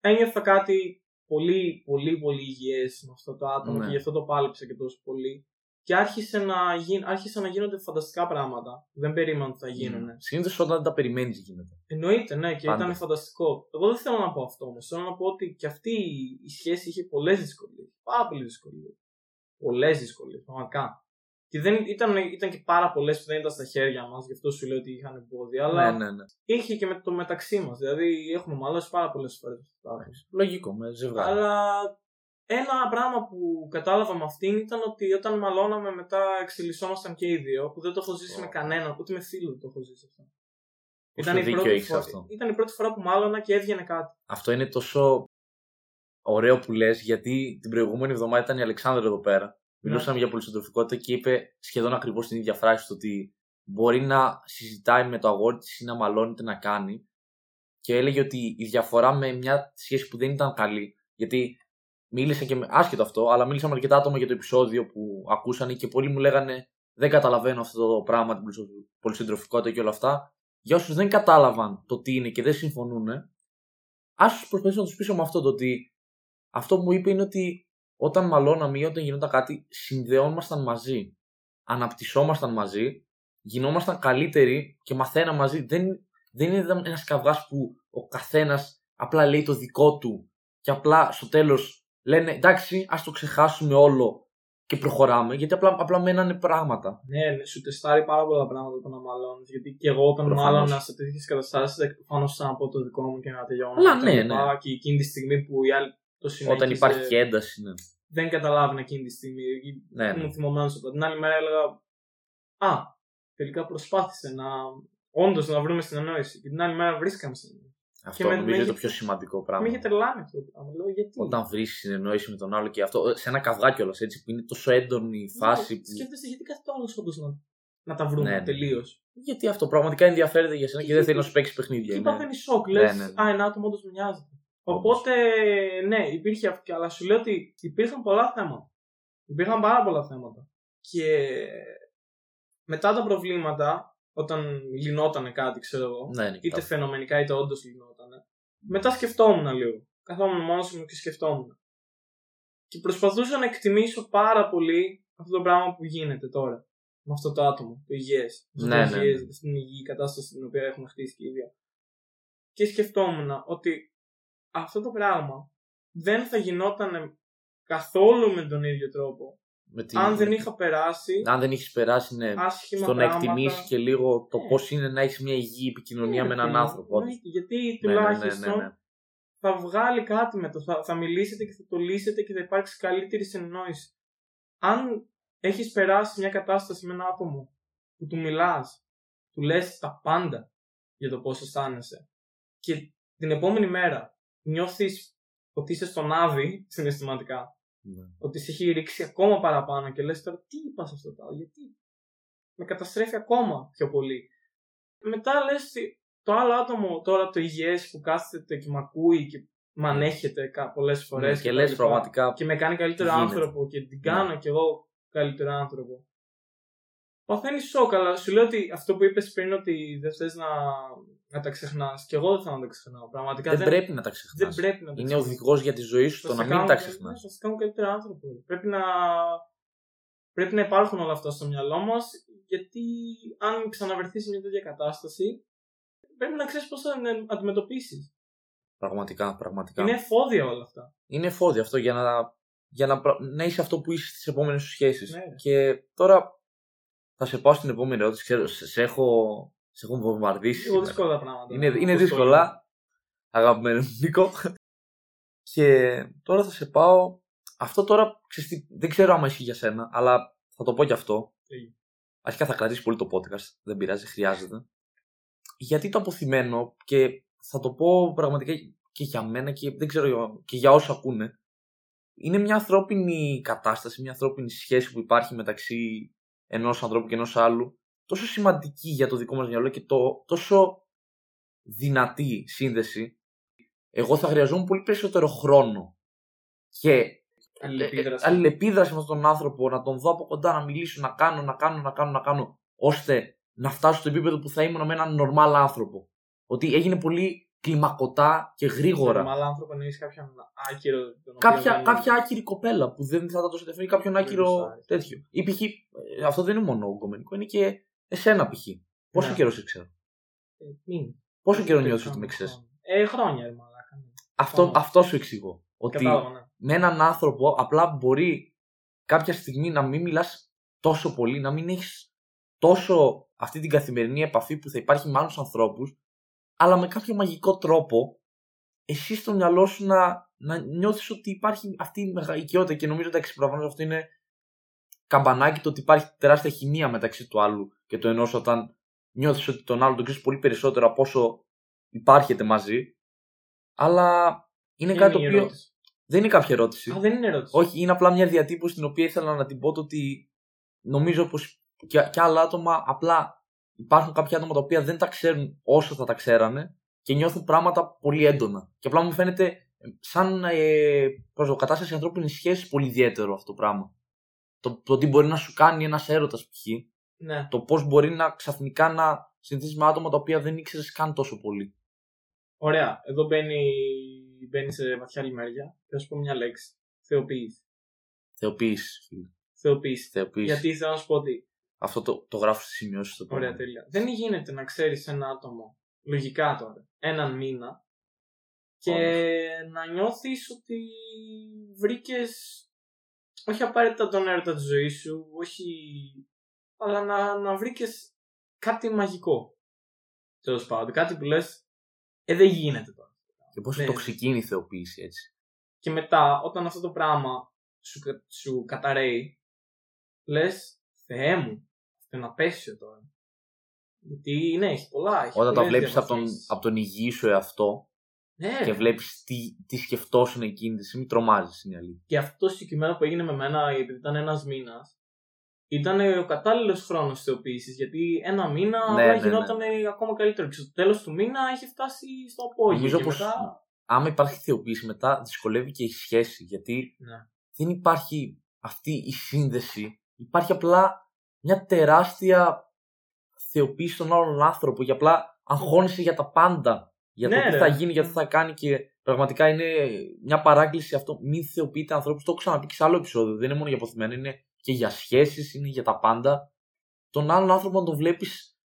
ένιωθα κάτι πολύ, πολύ, πολύ υγιές με αυτό το άτομο Ναι. και γι' αυτό το πάλεψα και τόσο πολύ. Και άρχισε να, γι, άρχισαν να γίνονται φανταστικά πράγματα. που Δεν περίμενα ότι θα γίνουν. Συνήθως όταν δεν τα περιμένεις γίνεται. Εννοείται, ναι, και Πάντα. ήταν φανταστικό. Εγώ δεν θέλω να πω αυτό όμως. Θέλω να πω ότι και αυτή η- η σχέση είχε πολλές δυσκολίες. Πάρα πολλές δυσκολίες. Πολλές δυσκολίες, πραγματικά. Και δεν, ήταν, ήταν και πάρα πολλές που δεν ήταν στα χέρια μας, γι' αυτό σου λέω ότι είχαν εμπόδια. Αλλά Ναι, ναι, ναι. είχε και με το μεταξύ μας. Δηλαδή έχουμε μαλώσει πάρα πολλές φορές. Λογικό, με ζευγάρι. Αλλά ένα πράγμα που κατάλαβα με αυτήν ήταν ότι όταν μαλώναμε μετά εξελισσόμασταν και οι δύο, που δεν το έχω ζήσει Ω. με κανέναν, ούτε με φίλο δεν το έχω ζήσει αυτό. Πόσο Ήταν η, δίκιο πρώτη έχεις φορά, αυτό. ήταν η πρώτη φορά που μάλωνα και έβγαινε κάτι. Αυτό είναι τόσο ωραίο που λες, γιατί την προηγούμενη εβδομάδα ήταν η Αλεξάνδρα εδώ πέρα. Μιλούσαμε για πολυσυντροφικότητα και είπε σχεδόν ακριβώς την ίδια φράση, το ότι μπορεί να συζητάει με το αγόρι της ή να μαλώνει τι να κάνει. Και έλεγε ότι η διαφορά με μια σχέση που δεν ήταν καλή, γιατί μίλησα και με, άσχετο αυτό, αλλά μίλησα με αρκετά άτομα για το επεισόδιο που ακούσανε και πολλοί μου λέγανε δεν καταλαβαίνω αυτό το πράγμα, την πολυσυντροφικότητα και όλα αυτά. Για όσους δεν κατάλαβαν το τι είναι και δεν συμφωνούν, ας προσπαθήσω να τους πείσω με αυτό το ότι αυτό που μου είπε είναι ότι όταν μαλώναμε ή όταν γινόταν κάτι, συνδεόμασταν μαζί. Αναπτυσσόμασταν μαζί, γινόμασταν καλύτεροι και μαθαίναμε μαζί. Δεν, δεν είναι ένας καυγάς που ο καθένας απλά λέει το δικό του και απλά στο τέλος λένε εντάξει, ας το ξεχάσουμε όλο και προχωράμε, γιατί απλά, απλά μένανε πράγματα. Ναι, ναι, σου τεστάρει πάρα πολλά πράγματα το να μαλώνεις. Γιατί και εγώ όταν μάλωνα σε τέτοιες καταστάσεις, προφανώς σαν από το δικό μου και να τελειώνω. Αλλά ναι, ναι. Και εκείνη τη στιγμή που οι άλλοι το συνέχιζε. Όταν υπάρχει και ένταση, ναι. Δεν καταλάβουν εκείνη τη στιγμή. Ναι, ναι. Ήμουν θυμωμένος από την άλλη μέρα έλεγα Α, τελικά προσπάθησε να. Όντως να βρούμε συνεννόηση. Και την άλλη μέρα βρίσκαμε συνεννόηση. Αυτό και νομίζω είναι το πιο σημαντικό πράγμα. Με είχε τρελάνει αυτό το πράγμα. Λέω, γιατί; Όταν βρεις συνεννόηση με τον άλλο και αυτό. Σε ένα καυγά κιόλας έτσι που είναι τόσο έντονη η ναι, φάση. Ναι, που... Σκέφτεσαι γιατί κάθε άλλος όντως να, να τα βρούμε ναι, ναι. τελείως; Γιατί αυτό πραγματικά ενδιαφέρεται για σένα και, και δεν θέλει να σου παίξει παιχνίδια. Και παθαίνει σοκ. Λες, ναι, α, ένα άτομο όντως με νοιάζεται. Οπότε, ναι, υπήρχε αυτό. Αλλά σου λέω ότι υπήρχαν πολλά θέματα. Υπήρχαν πάρα πολλά θέματα. Και μετά τα προβλήματα όταν λυνόταν κάτι, ξέρω εγώ. Ναι, ναι, είτε φαινομενικά είτε όντως λυνόταν. Μετά σκεφτόμουν λίγο. Καθόμουν μόνος μου και σκεφτόμουν. Και προσπαθούσα να εκτιμήσω πάρα πολύ αυτό το πράγμα που γίνεται τώρα. Με αυτό το άτομο, το υγιές. Ναι, ναι, ναι. Υγιές, στην υγιή κατάσταση την οποία έχουμε χτίσει και οι δύο. Και σκεφτόμουν ότι αυτό το πράγμα δεν θα γινόταν καθόλου με τον ίδιο τρόπο αν δεν είχα περάσει. Αν δεν έχει περάσει, ναι. Στο να εκτιμήσεις και λίγο το ναι. πώς είναι να έχεις μια υγιή επικοινωνία ναι, με έναν άνθρωπο. Ναι, γιατί ναι, ναι, τουλάχιστον θα βγάλει κάτι με το. Θα, θα μιλήσετε και θα το λύσετε και θα υπάρξει καλύτερη συνεννόηση. Αν έχεις περάσει μια κατάσταση με ένα άτομο που του μιλάς, του λες τα πάντα για το πώς αισθάνεσαι και την επόμενη μέρα νιώθεις ότι είσαι στον άδει συναισθηματικά ναι. Ότι σε έχει ρίξει ακόμα παραπάνω και λες τώρα τι είπα σε αυτό το γιατί με καταστρέφει ακόμα πιο πολύ. Μετά λες το άλλο άτομο τώρα το υγιές που κάθεται και με ακούει και με ανέχεται πολλές ναι, φορές και, και λες πραγματικά και με κάνει καλύτερο άνθρωπο και την κάνω ναι. κι εγώ καλύτερο άνθρωπο. Παθαίνεις σοκ, αλλά σου λέω ότι αυτό που είπες πριν ότι δεν θες να, να τα ξεχνάς. Και εγώ δεν θέλω να τα ξεχνάω. Πραγματικά δεν, δεν πρέπει να τα ξεχνάς. Δεν πρέπει να τα Είναι οδηγός για τη ζωή σου το να μην τα ξεχνάς. Θα σε κάνουν καλύτερο άνθρωπο. Πρέπει να, πρέπει να υπάρχουν όλα αυτά στο μυαλό μας, γιατί αν ξαναβρεθείς σε μια τέτοια κατάσταση, πρέπει να ξέρεις πώς θα αντιμετωπίσεις. Πραγματικά, πραγματικά. Είναι εφόδια όλα αυτά. Είναι εφόδια αυτό για να, για να, να είσαι αυτό που είσαι στις επόμενες σου σχέσεις. Ναι. Και τώρα θα σε πάω στην επόμενη ερώτηση. Ξέρω, σε, έχω, σε έχω βομβαρδίσει. Είναι δύσκολα πράγματα. Είναι, είναι δύσκολα. Αγαπημένο Νίκο. Και τώρα θα σε πάω. Αυτό τώρα ξέρεις, δεν ξέρω αν ισχύει για σένα, αλλά θα το πω κι αυτό. Αρχικά θα κρατήσει πολύ το podcast. Δεν πειράζει, χρειάζεται. Γιατί το αποθυμένο και θα το πω πραγματικά και για μένα και δεν ξέρω και για όσου ακούνε. Είναι μια ανθρώπινη κατάσταση, μια ανθρώπινη σχέση που υπάρχει μεταξύ ενός ανθρώπου και ενός άλλου τόσο σημαντική για το δικό μας μυαλό και το, τόσο δυνατή σύνδεση, εγώ θα χρειαζόμουν πολύ περισσότερο χρόνο και αλληλεπίδραση. αλληλεπίδραση με τον άνθρωπο, να τον δω από κοντά, να μιλήσω, να κάνω, να κάνω, να κάνω, να κάνω, ώστε να φτάσω στο επίπεδο που θα ήμουν με έναν νορμάλ άνθρωπο. Ότι έγινε πολύ κλιμακωτά και γρήγορα. Normal άνθρωπο εννοείς κάποιον άκυρο. Κάποια, δεν... κάποια άκυρη κοπέλα που δεν θα τα τόσο ενδιαφέρει, κάποιον άκυρο τέτοιο. Ή π.χ. Ε, αυτό δεν είναι μόνο ογκομενικό, είναι και εσένα π.χ. Πόσο ναι. καιρό σε ξέρω; Ε, Πόσο καιρό νιώθεις ότι με ξέρεις; Ε, χρόνια, ρε, αυτό, αυτό σου εξηγώ. Ότι Κατάλαβα, ναι. με έναν άνθρωπο απλά μπορεί κάποια στιγμή να μην μιλάς τόσο πολύ, να μην έχεις τόσο αυτή την καθημερινή επαφή που θα υπάρχει με άλλους ανθρώπους αλλά με κάποιο μαγικό τρόπο εσύ στο μυαλό σου να, να νιώθεις ότι υπάρχει αυτή η μεγαλικότητα και νομίζω ότι προφανώς αυτό είναι καμπανάκι το ότι υπάρχει τεράστια χημεία μεταξύ του άλλου και του ενός όταν νιώθεις ότι τον άλλο τον ξέρεις πολύ περισσότερο από όσο υπάρχετε μαζί αλλά είναι, είναι κάτι το οποίο ερώτηση. δεν είναι κάποια ερώτηση. Α, δεν είναι ερώτηση. Όχι, είναι απλά μια διατύπωση την οποία ήθελα να την πω το ότι νομίζω πως και, και άλλα άτομα απλά υπάρχουν κάποια άτομα τα οποία δεν τα ξέρουν όσο θα τα ξέρανε και νιώθουν πράγματα πολύ έντονα. Και απλά μου φαίνεται σαν ε, προσδοκατάσταση ανθρώπινης σχέσης πολύ ιδιαίτερο αυτό το πράγμα. Το, το τι μπορεί να σου κάνει ένας έρωτας π.χ. Ναι. Το πώς μπορεί να ξαφνικά να συνηθίσεις με άτομα τα οποία δεν ήξερες καν τόσο πολύ. Ωραία. Εδώ μπαίνει, μπαίνει σε βαθιά λιμέρια. Θα σου πω μια λέξη. Θεοποίηση. Θεοποίηση, φίλε. Θεοποίηση. Θεοποίηση. Γιατί θέλω να σου πω ότι. Αυτό το, το γράφω στις σημειώσεις του. Ωραία, τέλεια. Δεν γίνεται να ξέρεις ένα άτομο, λογικά τώρα, έναν μήνα και να νιώθεις ότι βρήκες όχι απαραίτητα τον έρωτα της ζωής σου, όχι... αλλά να, να βρήκες κάτι μαγικό. Τέλος πάντων, κάτι που λες, ε, δεν γίνεται τώρα. Και πόσο Ναι. τοξική είναι η θεοποίηση, έτσι. Και μετά, όταν αυτό το πράγμα σου, κα- σου καταραίει, λες, Θεέ μου, αυτό είναι απέσιο τώρα. Γιατί, ναι, έχει πολλά. Έχει Όταν τα πολλές βλέπεις από τον, διαβαθμίσεις. από τον υγιή σου εαυτό Ναι, και βλέπεις τι, τι σκεφτόσουν εκείνη τη στιγμή, τρομάζεις. Είναι η αλήθεια. Και αυτό το συγκεκριμένο που έγινε με μένα, επειδή ήταν ένας μήνας, ήταν ο κατάλληλος χρόνος θεοποίησης. Γιατί ένα μήνα Ναι, απλά ναι, γινόταν ακόμα καλύτερο. Και στο τέλος του μήνα είχε φτάσει στο απόγειο. Νομίζω και πως μετά... άμα υπάρχει θεοποίηση, μετά δυσκολεύει και η σχέση. Γιατί Ναι. δεν υπάρχει αυτή η σύνδεση. Υπάρχει απλά μια τεράστια θεοποίηση στον άλλον άνθρωπο και απλά αγχώνεσαι για τα πάντα. Για το Ναι, τι ρε. θα γίνει, για το τι θα κάνει και πραγματικά είναι μια παράκληση αυτό. Μην θεοποιείτε ανθρώπους. Το έχω ξαναπεί και σε άλλο επεισόδιο. Δεν είναι μόνο για αποθυμένα, είναι και για σχέσεις, είναι για τα πάντα. Τον άλλον άνθρωπο να τον βλέπεις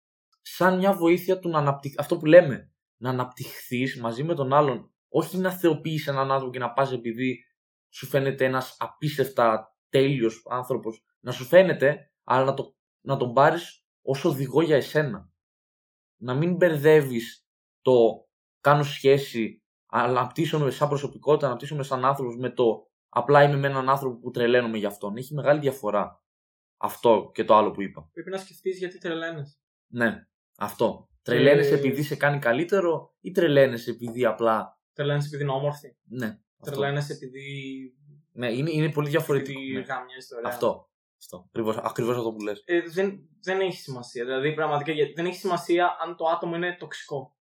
σαν μια βοήθεια του να αναπτυχθεί. Αυτό που λέμε, να αναπτυχθείς μαζί με τον άλλον. Όχι να θεοποιήσει έναν άνθρωπο και να πας επειδή σου φαίνεται ένας απίστευτα τέλειος άνθρωπος. Να σου φαίνεται, αλλά να, το, να τον πάρεις ως οδηγό για εσένα. Να μην μπερδεύεις το κάνω σχέση, αναπτύσσομαι σαν προσωπικότητα, αναπτύσσομαι σαν άνθρωπος με το απλά είμαι με έναν άνθρωπο που τρελαίνομαι για αυτόν. Έχει μεγάλη διαφορά. Αυτό και το άλλο που είπα. Πρέπει να σκεφτείς γιατί τρελαίνε. Ναι, αυτό. Τρελαίνεσαι Ε, επειδή σε κάνει καλύτερο ή τρελαίνεσαι επειδή απλά. Τρελαίνε επειδή είναι όμορφη. Ναι. Αυτό. Τρελαίνε επειδή. Ναι, είναι, είναι πολύ διαφορετικό. επειδή Ναι. γάμια ιστορία. Αυτό. αυτό. Ακριβώς, ακριβώς αυτό που λες. Ε, δεν, δεν έχει σημασία. Δηλαδή, πραγματικά γιατί δεν έχει σημασία αν το άτομο είναι τοξικό.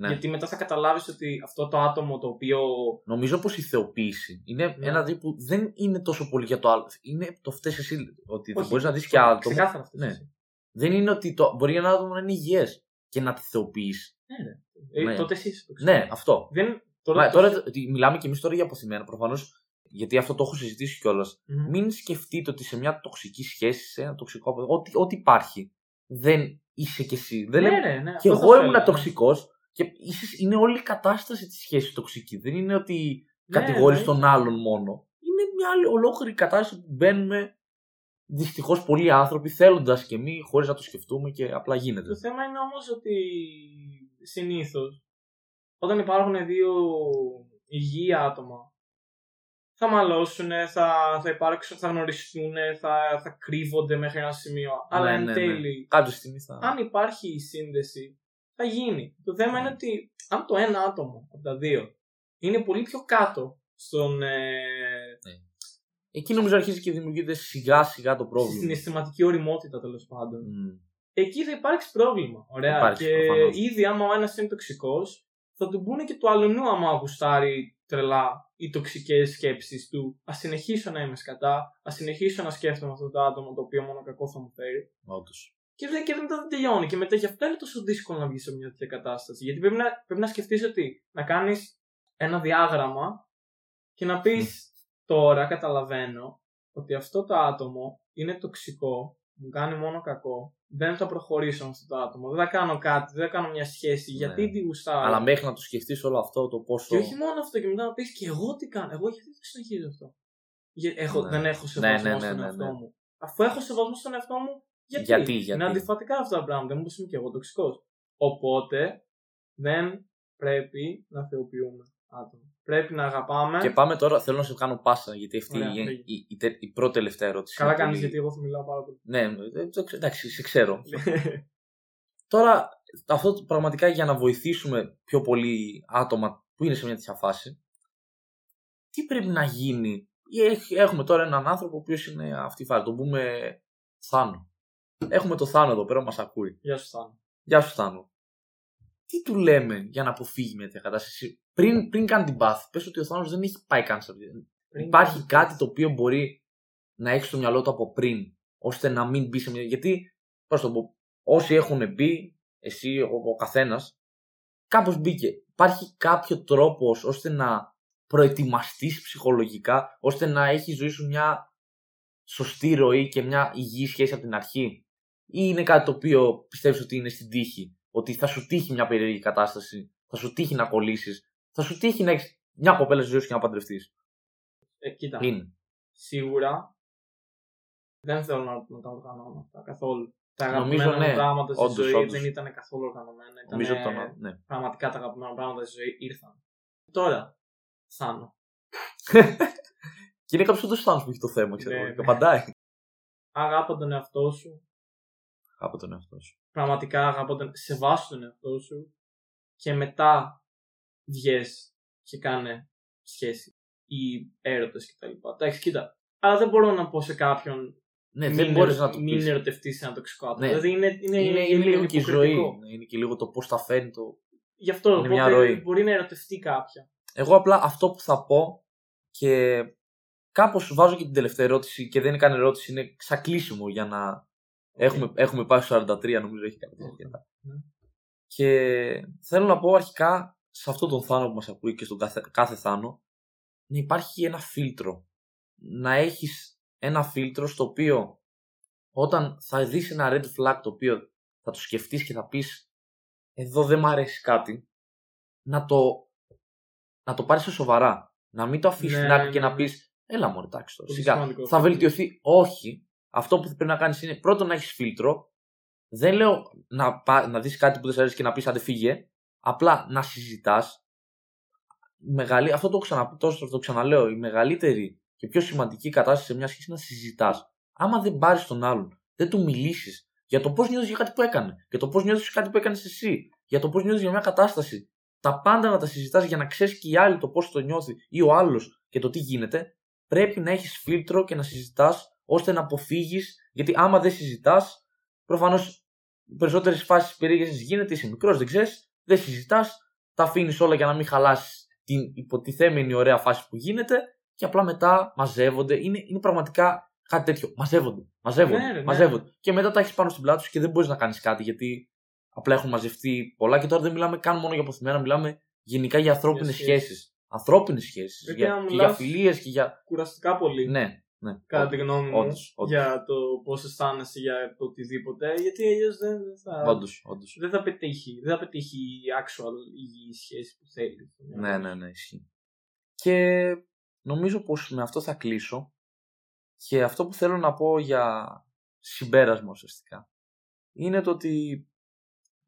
Ναι. Γιατί μετά θα καταλάβεις ότι αυτό το άτομο το οποίο. Νομίζω πως η θεοποίηση είναι Ναι. ένα δι που δεν είναι τόσο πολύ για το άλλο. Είναι το φταίς εσύ. Ότι δεν Όχι, μπορείς να δεις και άτομο. Ξεκάθαρα αυτό. Ναι. Δεν είναι ότι το, μπορεί ένα άτομο να είναι υγιές και να τη θεοποιήσει. Ε, Ναι. Τότε εσύ είσαι τοξικό. Ναι, αυτό. Δεν, τώρα, Μα, το- τώρα ότι μιλάμε και εμείς τώρα για αποθυμένα. Προφανώς γιατί αυτό το έχω συζητήσει κιόλας. Μμμ. Μην σκεφτείτε ότι σε μια τοξική σχέση, σε ένα τοξικό απο- ό,τι, ό,τι υπάρχει, δεν είσαι κι εσύ. Δεν ναι, λέμε- ναι, ναι, και αυτό θα εγώ σου ήμουν έλεγα. τοξικός και ίσως είναι όλη η κατάσταση της σχέσης τοξική. Δεν είναι ότι Ναι, κατηγορείς ναι. τον άλλον μόνο. Είναι μια άλλη ολόκληρη κατάσταση που μπαίνουμε δυστυχώς πολλοί άνθρωποι θέλοντας και εμείς χωρίς να το σκεφτούμε και απλά γίνεται. Το θέμα είναι όμως ότι συνήθως όταν υπάρχουν δύο υγιή άτομα θα μαλώσουν, θα, θα υπάρξουν, θα γνωριστούν, θα, θα κρύβονται μέχρι ένα σημείο. Αλλά Ναι, εν ναι, ναι. τέλει, Κάποια στιγμή θα. αν υπάρχει η σύνδεση, θα γίνει. Το θέμα Ναι. είναι ότι αν το ένα άτομο από τα δύο είναι πολύ πιο κάτω στον, ε, Εκεί νομίζω αρχίζει και δημιουργείται σιγά σιγά το στη πρόβλημα. συναισθηματική οριμότητα τέλος πάντων. Μμ. εκεί θα υπάρξει πρόβλημα. Ωραία. Υπάρξει, και προφανώς. ήδη άμα ο ένας είναι τοξικός, θα του πούνε και του αλλονού άμα γουστάρει τρελά οι τοξικές σκέψεις του. Α συνεχίσω να είμαι σκατά, ας συνεχίσω να σκέφτομαι αυτό το άτομο το οποίο μόνο κακό θα μου φέρει. Όντως. Και δεν, και μετά δεν τελειώνει. Και μετά γι' αυτό είναι τόσο δύσκολο να βγεις σε μια τέτοια κατάσταση. Γιατί πρέπει να, πρέπει να σκεφτείς ότι να κάνεις ένα διάγραμμα και να πεις τώρα καταλαβαίνω ότι αυτό το άτομο είναι τοξικό, μου κάνει μόνο κακό, δεν θα προχωρήσω με αυτό το άτομο, δεν θα κάνω κάτι, δεν θα κάνω μια σχέση, Ναι. γιατί τη γουστάρω. Αλλά μέχρι να το σκεφτείς όλο αυτό το πόσο. Και όχι μόνο αυτό, και μετά να πεις και εγώ τι κάνω, εγώ γιατί το συνεχίζω αυτό; Για, έχω, Ναι. Δεν έχω σεβασμό Ναι, ναι, ναι, στον ναι, εαυτό ναι. μου. Αφού έχω σεβασμό στον εαυτό μου, γιατί; Γιατί, γιατί; Είναι αντιφατικά αυτά τα πράγματα. Δεν μου είμαι και εγώ τοξικός. Οπότε δεν πρέπει να θεοποιούμε άτομα. Πρέπει να αγαπάμε. Και πάμε τώρα, θέλω να σε κάνω πάσα, γιατί αυτή Ωραία, είναι λέγε. η, η, τε- η πρώτη τελευταία ερώτηση. Καλά είναι κάνεις πολύ- γιατί εγώ θα μιλάω πάρα πολύ. Ναι, ε, το ξε- εντάξει, σε ξέρω. Τώρα, αυτό το πραγματικά για να βοηθήσουμε πιο πολύ άτομα που είναι σε μια τέτοια φάση, τι πρέπει να γίνει; Έχ- Έχουμε τώρα έναν άνθρωπο ο οποίος είναι αυτή η φάση, τον πούμε Θάνο. Έχουμε το Θάνο εδώ πέρα, μας ακούει. Γεια σου, Θάνο. Γεια σου Θάνο. τι του λέμε για να αποφύγει μια τέτοια κατάσταση; Πριν, πριν κάνει την πάθη, πες ότι ο Θάνος δεν έχει πάει καν σε αυτή. Υπάρχει κάτι το οποίο μπορεί να έχει στο μυαλό του από πριν, ώστε να μην μπει σε μια. Γιατί, πώς το πω, όσοι έχουν μπει, εσύ, ο, ο καθένας, κάπως μπήκε. Υπάρχει κάποιο τρόπος ώστε να προετοιμαστείς ψυχολογικά, ώστε να έχεις ζωή σου μια σωστή ροή και μια υγιή σχέση από την αρχή; Ή είναι κάτι το οποίο πιστεύεις ότι είναι στην τύχη; Ότι θα σου τύχει μια περίεργη κατάσταση, θα σου τύχει να κολλήσεις, θα σου τύχει να έχεις μια κοπέλα στη ζωή σου και να παντρευτείς; Ε, κοίτα. Είναι. Σίγουρα δεν θέλω να, να τα οργανώνω αυτά καθόλου. Τα Νομίζω, αγαπημένα μου ναι. πράγματα στη Όντως, ζωή όντως. δεν ήταν καθόλου οργανωμένα. Ήταν Νομίζω το ναι. πραγματικά τα αγαπημένα πράγματα στη ζωή ήρθαν. Τώρα, Θάνο. Και είναι κάποιος όντως Θάνος που έχει το θέμα, ξέρω. Ναι, εγώ, ναι. Και απαντάει. Αγάπα τον εαυτό σου. Από τον εαυτό σου. Πραγματικά αγάπα τον... Σεβάσου τον εαυτό σου. Και μετά βγες και κάνε σχέση ή έρωτες κτλ. Εντάξει, κοίτα. Αλλά δεν μπορώ να πω σε κάποιον Ναι, μην, δεν μπορείς ερω- να το μην πεις. ερωτευτείς ένα τοξικό άτομο. Ναι. Δηλαδή είναι, είναι, Είναι, είναι λίγο και η ζωή. υποκριτικό. Είναι και λίγο το πώς τα φέρνει το. Γι' αυτό Είναι οπότε μια ροή. μπορεί να ερωτευτεί κάποια. Εγώ απλά αυτό που θα πω και κάπως βάζω και την τελευταία ερώτηση και δεν είναι καν ερώτηση, είναι σαν κλείσιμο για να έχουμε, έχουμε πάει στο 43 νομίζω έχει κάτι τέτοιο. Ναι. Και θέλω να πω αρχικά σε αυτόν τον Θάνο που μας ακούει και στον κάθε, κάθε Θάνο να υπάρχει ένα φίλτρο. Να έχεις ένα φίλτρο στο οποίο όταν θα δεις ένα red flag το οποίο θα το σκεφτείς και θα πεις εδώ δεν μ' αρέσει κάτι να το να το πάρεις στα σοβαρά. Να μην το αφήσεις Ναι, στην άκρη ναι, και να ναι. πεις, Έλα μου, εντάξει τώρα. Πολύ Σιγά. σημαντικό Θα αυτό. βελτιωθεί. Όχι. Αυτό που πρέπει να κάνεις είναι πρώτον να έχεις φίλτρο. Δεν λέω να, πά- να δεις κάτι που δεν σου αρέσει και να πεις άντε φύγε. Απλά να συζητάς. Μεγαλή... Αυτό το, ξανα... τόσο το ξαναλέω. Η μεγαλύτερη και πιο σημαντική κατάσταση σε μια σχέση είναι να συζητάς. Άμα δεν πάρεις τον άλλον, δεν του μιλήσεις για το πώς νιώθεις για κάτι που έκανε, για το πώς νιώθεις για κάτι που έκανες εσύ, για το πώς νιώθεις για μια κατάσταση. Τα πάντα να τα συζητάς για να ξέρεις και οι άλλοι το πώς το νιώθει ή ο άλλος και το τι γίνεται, πρέπει να έχεις φίλτρο και να συζητάς ώστε να αποφύγεις. Γιατί άμα δεν συζητάς, προφανώς περισσότερες φάσεις περίεργε γίνεται, είσαι μικρός, δεν ξέρεις, δεν συζητάς, τα αφήνεις όλα για να μην χαλάσεις την υποτιθέμενη ωραία φάση που γίνεται και απλά μετά μαζεύονται. Είναι, είναι πραγματικά κάτι τέτοιο. Μαζεύονται. Μαζεύονται. Ναι, ρε, ναι. μαζεύονται. Και μετά τα έχεις πάνω στην πλάτη σου και δεν μπορείς να κάνεις κάτι γιατί απλά έχουν μαζευτεί πολλά. Και τώρα δεν μιλάμε καν μόνο για αποθυμένα, μιλάμε γενικά για ανθρώπινες σχέσεις. σχέσεις. Ανθρώπινες σχέσεις. Πρέπει Για, να και μιλάς- για φιλίες και για. Κουραστικά πολύ. Ναι, ναι. Κατά τη γνώμη μου. Όντως, όντως. Για το πώς αισθάνεσαι για το οτιδήποτε. Γιατί αλλιώς δεν, δεν θα. Όντως, όντως. Δεν θα πετύχει. Δεν θα πετύχει η actual υγιή σχέση που θέλει. Ναι, ναι, ναι, ισχύει. Και νομίζω πως με αυτό θα κλείσω. Και αυτό που θέλω να πω για συμπέρασμα ουσιαστικά είναι το ότι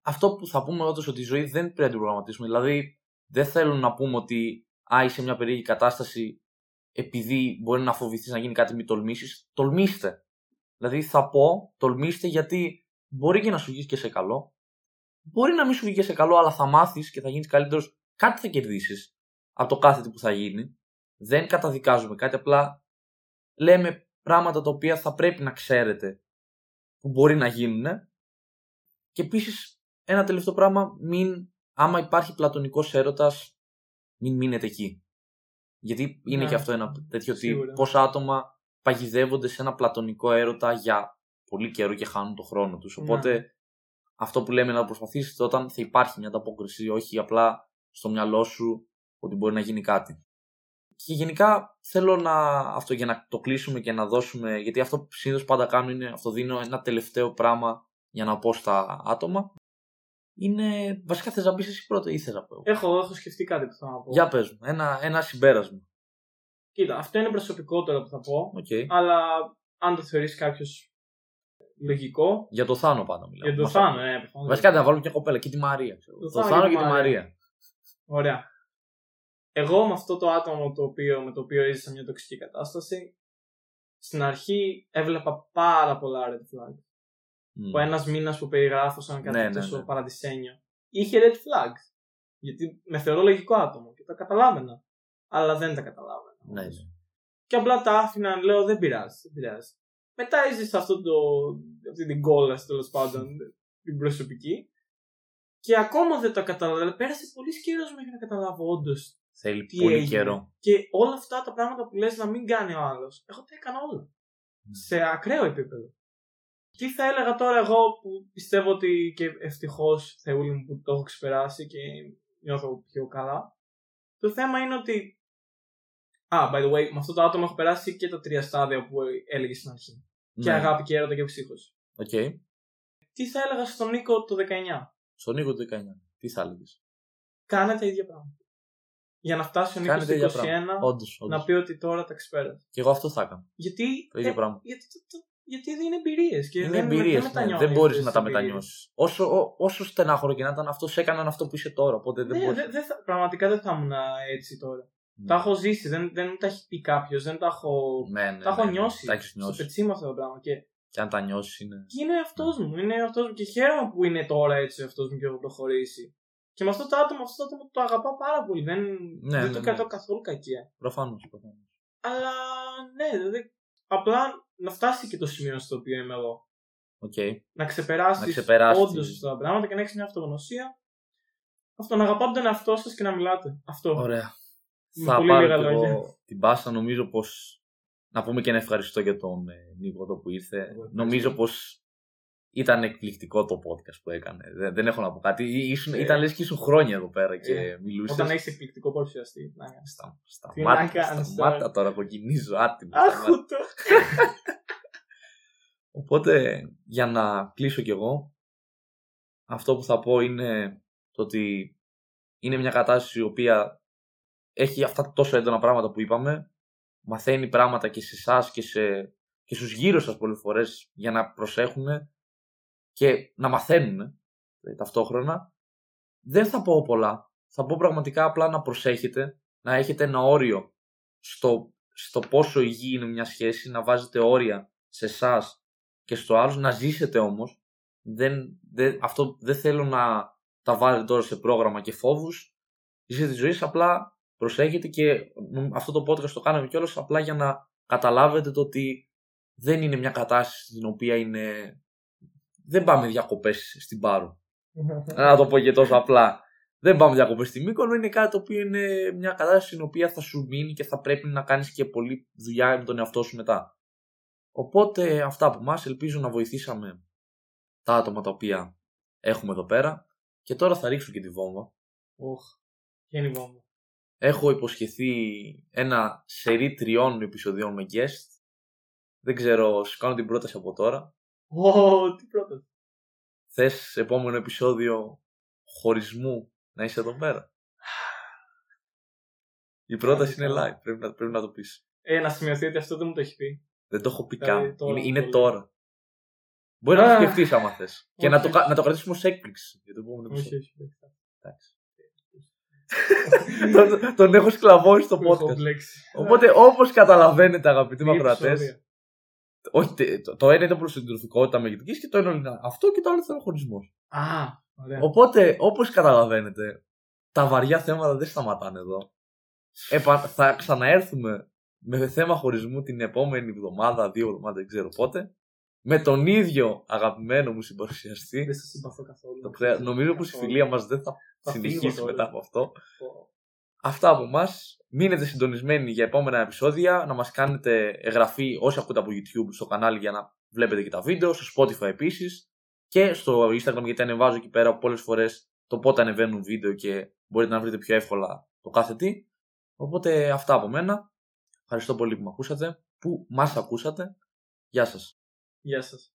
αυτό που θα πούμε όντως ότι η ζωή δεν πρέπει να την προγραμματίσουμε. Δηλαδή δεν θέλω να πούμε ότι α, είσαι σε μια περίεργη κατάσταση επειδή μπορεί να φοβηθείς να γίνει κάτι μην τολμήσεις. Τολμήστε. Δηλαδή θα πω τολμήστε γιατί μπορεί και να σου βγει και σε καλό. Μπορεί να μην σου βγει και σε καλό αλλά θα μάθεις και θα γίνεις καλύτερος. Κάτι θα κερδίσεις από το κάθε τι που θα γίνει. Δεν καταδικάζουμε κάτι, απλά λέμε πράγματα τα οποία θα πρέπει να ξέρετε που μπορεί να γίνουν. Και επίσης ένα τελευταίο πράγμα, μην, άμα υπάρχει πλατωνικός έρωτας, μην μείνετε εκεί. Γιατί είναι Ναι, και αυτό ένα τέτοιο ότι σίγουρα. πόσα άτομα παγιδεύονται σε ένα πλατωνικό έρωτα για πολύ καιρό και χάνουν το χρόνο τους. Ναι. Οπότε αυτό που λέμε να προσπαθήσετε όταν θα υπάρχει μια ανταπόκριση, όχι απλά στο μυαλό σου ότι μπορεί να γίνει κάτι. Και γενικά θέλω να, αυτό για να το κλείσουμε και να δώσουμε, γιατί αυτό που συνήθως πάντα κάνω είναι, αυτό δίνω ένα τελευταίο πράγμα για να πω στα άτομα. Είναι, βασικά θες να πεις εσύ πρώτα ή θες να πω εγώ. Έχω, έχω σκεφτεί κάτι που θα να πω. Για πες μου, ένα, ένα συμπέρασμα. Κοίτα, αυτό είναι προσωπικότερο που θα πω. Οκ. Αλλά αν το θεωρήσει κάποιος λογικό. Για το Θάνο πάντα μιλάμε. Για το Μας Θάνο, ακούει. ε, προφανώς. Βασικά να βάλουμε μια κοπέλα και τη Μαρία. Ξέρω. Το Το, Θάνο Θάνο και και τη τη Μαρία. Μαρία. Ωραία. Εγώ με αυτό το άτομο το οποίο, με το οποίο έζησα μια τοξική κατάσταση, στην αρχή έβλεπα πάρα πολλά red flag. Μμ. Ο ένας μήνας που περιγράφω σαν κάτι Ναι, ναι, τόσο ναι. παραδεισένιο, είχε red flags. Γιατί με θεωρώ λογικό άτομο και τα καταλάβαινα. Αλλά δεν τα καταλάβαινα. Ναι, ναι. Και απλά τα άφηνα, λέω δεν πειράζει, δεν πειράζει. Μετά έζησα αυτό το, αυτή την κόλαση τέλος πάντων, την προσωπική. Και ακόμα δεν το καταλαβαίνω. Πέρασε πολύ καιρός μέχρι να καταλάβω όντως Θέλει τι πολύ έγινε. καιρό. Και όλα αυτά τα πράγματα που λες να μην κάνει ο άλλος, εγώ τα έκανα όλα. Ναι. Σε ακραίο επίπεδο. Τι θα έλεγα τώρα εγώ που πιστεύω ότι και ευτυχώς Θεούλη μου που το έχω ξεπεράσει και νιώθω πιο καλά. Το θέμα είναι ότι. Α, by the way, με αυτό το άτομο έχω περάσει και τα τρία στάδια που έλεγε στην αρχή. Και Ναι. αγάπη και έρωτα και ψύχος. Οκ. Τι θα έλεγα στον Νίκο το 19. Στον Νίκο του 19. Τι θα έλεγες; Κάνε τα ίδια πράγματα. Για να φτάσει ο Νίκο Κάνε τα ίδια στο 21 πράγματα. Όντως. να πει ότι τώρα τα ξεπέρασε. Και εγώ αυτό θα έκανα. Γιατί, Το ίδιο ε, πράγμα. γιατί, το- το- γιατί είναι εμπειρίες. Και Είναι δεν, εμπειρίες. δεν, Ναι, μετανιώνεις δεν μπορείς αυτές να τις τα εμπειρίες. μετανιώσεις. Όσο, ό- όσο στενάχωρο και να ήταν αυτός, σε έκαναν αυτό που είσαι τώρα. Οπότε δεν Ναι, μπορείς. δεν- δεν θα- πραγματικά δεν θα ήμουν έτσι τώρα. Ναι. Τα έχω ζήσει, δεν, δεν μου τα έχει πει κάποιος, δεν τα έχω. Ναι, ναι, τα έχω ναι, ναι. νιώσει. Τα έχεις Στο νιώσει. πετσί μου αυτό το πράγμα. Και, Και αν τα νιώσεις είναι. και είναι εαυτός μου. Είναι εαυτός μου. Και χαίρομαι που είναι τώρα έτσι εαυτός μου και έχω προχωρήσει. Και με αυτό το άτομο, αυτό το άτομο το αγαπάω πάρα πολύ. Δεν, Ναι, δεν ναι, το ναι. κρατώ καθόλου κακία. Προφανώς. Αλλά ναι, δηλαδή. Απλά να φτάσει και το σημείο στο οποίο είμαι εγώ. Οκ. να ξεπεράσεις Να ξεπεράσεις όντως τη- αυτά τα πράγματα και να έχεις μια αυτογνωσία. Αυτό, να αγαπάτε τον εαυτό σας και να μιλάτε. Αυτό. Ωραία. Με θα πολύ πάρω λίγα κι λόγια. εγώ την πάσα. Νομίζω πω. Να πούμε και ένα ευχαριστώ για τον ε, Νίκο εδώ που ήρθε. ευχαριστώ. Νομίζω πως ήταν εκπληκτικό το podcast που έκανε. Δεν, δεν έχω να πω κάτι. Ή- Ήσουν, Ε. ήταν λες και ήσουν χρόνια εδώ πέρα και Ε. μιλούσες. Όταν έχεις εκπληκτικό παρουσιαστή. Να κάνεις. Στα, Τι να σταμάτα, κάνεις σταμάτα τώρα. τώρα, κοκκινίζω άτιμο. Αχ, σταμάτα. ούτω. Οπότε, για να κλείσω κι εγώ, αυτό που θα πω είναι το ότι είναι μια κατάσταση η οποία έχει αυτά τα τόσο έντονα πράγματα που είπαμε, μαθαίνει πράγματα και σε εσάς και, σε, και στους γύρω σας πολλές φορές για να προσέχουν και να μαθαίνουν ε, ταυτόχρονα. Δεν θα πω πολλά. Θα πω πραγματικά απλά να προσέχετε, να έχετε ένα όριο στο, στο πόσο υγιή είναι μια σχέση, να βάζετε όρια σε εσάς και στο άλλο, να ζήσετε όμως. Δεν, δεν, αυτό δεν θέλω να τα βάλετε τώρα σε πρόγραμμα και φόβους. Ζήστε τη ζωή σας, απλά προσέχετε και νομ- αυτό το podcast το κάναμε κιόλας απλά για να καταλάβετε το ότι δεν είναι μια κατάσταση στην οποία είναι... Δεν πάμε διακοπές στην Πάρο. Να το πω και τόσο απλά. Δεν πάμε διακοπές στη Μύκονο, είναι κάτι το οποίο είναι μια κατάσταση στην οποία θα σου μείνει και θα πρέπει να κάνεις και πολλή δουλειά με τον εαυτό σου μετά. Οπότε αυτά από εμάς ελπίζω να βοηθήσαμε τα άτομα τα οποία έχουμε εδώ πέρα. Και τώρα θα ρίξω και τη βόμβα. Οχ. Ποια είναι η βόμβα; Έχω υποσχεθεί ένα σερί τριών επεισοδιών με guest. Δεν ξέρω, σου κάνω την πρόταση από τώρα. Ω, τι πρώτα. Θες επόμενο επεισόδιο χωρισμού να είσαι εδώ πέρα; Η πρόταση είναι live, πρέπει να, πρέπει να το πεις. Ε, να σημειωθεί ότι αυτό δεν μου το έχει πει. Δεν το έχω πει Δηλαδή, καν. τώρα Είναι, το είναι λέω. τώρα. Μπορεί να το Α. σκεφτείς άμα θες. Και να το, Όχι. κα- να το κρατήσουμε ως έκπληξη για το επόμενο Όχι, επεισόδιο. όχι. Εντάξει. τον, τον έχω σκλαβώσει στο Μου έχω podcast. μπλέξει. Οπότε όπως καταλαβαίνετε αγαπητοί μου Δύο ακροατές, επεισόδια. Όχι, τε- το, το ένα ήταν προς την τροφικότητα μεγεθυντική και το ένα είναι αυτό και το άλλο ήταν ο χωρισμός. Α, ωραία. Οπότε, όπως καταλαβαίνετε, τα βαριά θέματα δεν σταματάνε εδώ. Επα, θα ξαναέρθουμε με θέμα χωρισμού την επόμενη εβδομάδα, δύο εβδομάδες, δεν ξέρω πότε. Με τον ίδιο αγαπημένο μου συμπαρουσιαστή. Δεν σας συμπαθώ καθόλου. Το ξέρω, νομίζω πως η Καθόλου. φιλία μας δεν θα Θα συνεχίσει φύγω τώρα. μετά από αυτό. Πω. Αυτά από εμάς. Μείνετε συντονισμένοι για επόμενα επεισόδια. Να μας κάνετε εγγραφή όσοι ακούτε από YouTube στο κανάλι για να βλέπετε και τα βίντεο. Στο Spotify επίσης. Και στο Instagram γιατί ανεβάζω εκεί πέρα πολλές φορές το πότε ανεβαίνουν βίντεο και μπορείτε να βρείτε πιο εύκολα το κάθε τι. Οπότε αυτά από μένα. Ευχαριστώ πολύ που με ακούσατε. Που μας ακούσατε. Γεια σας. Γεια σας.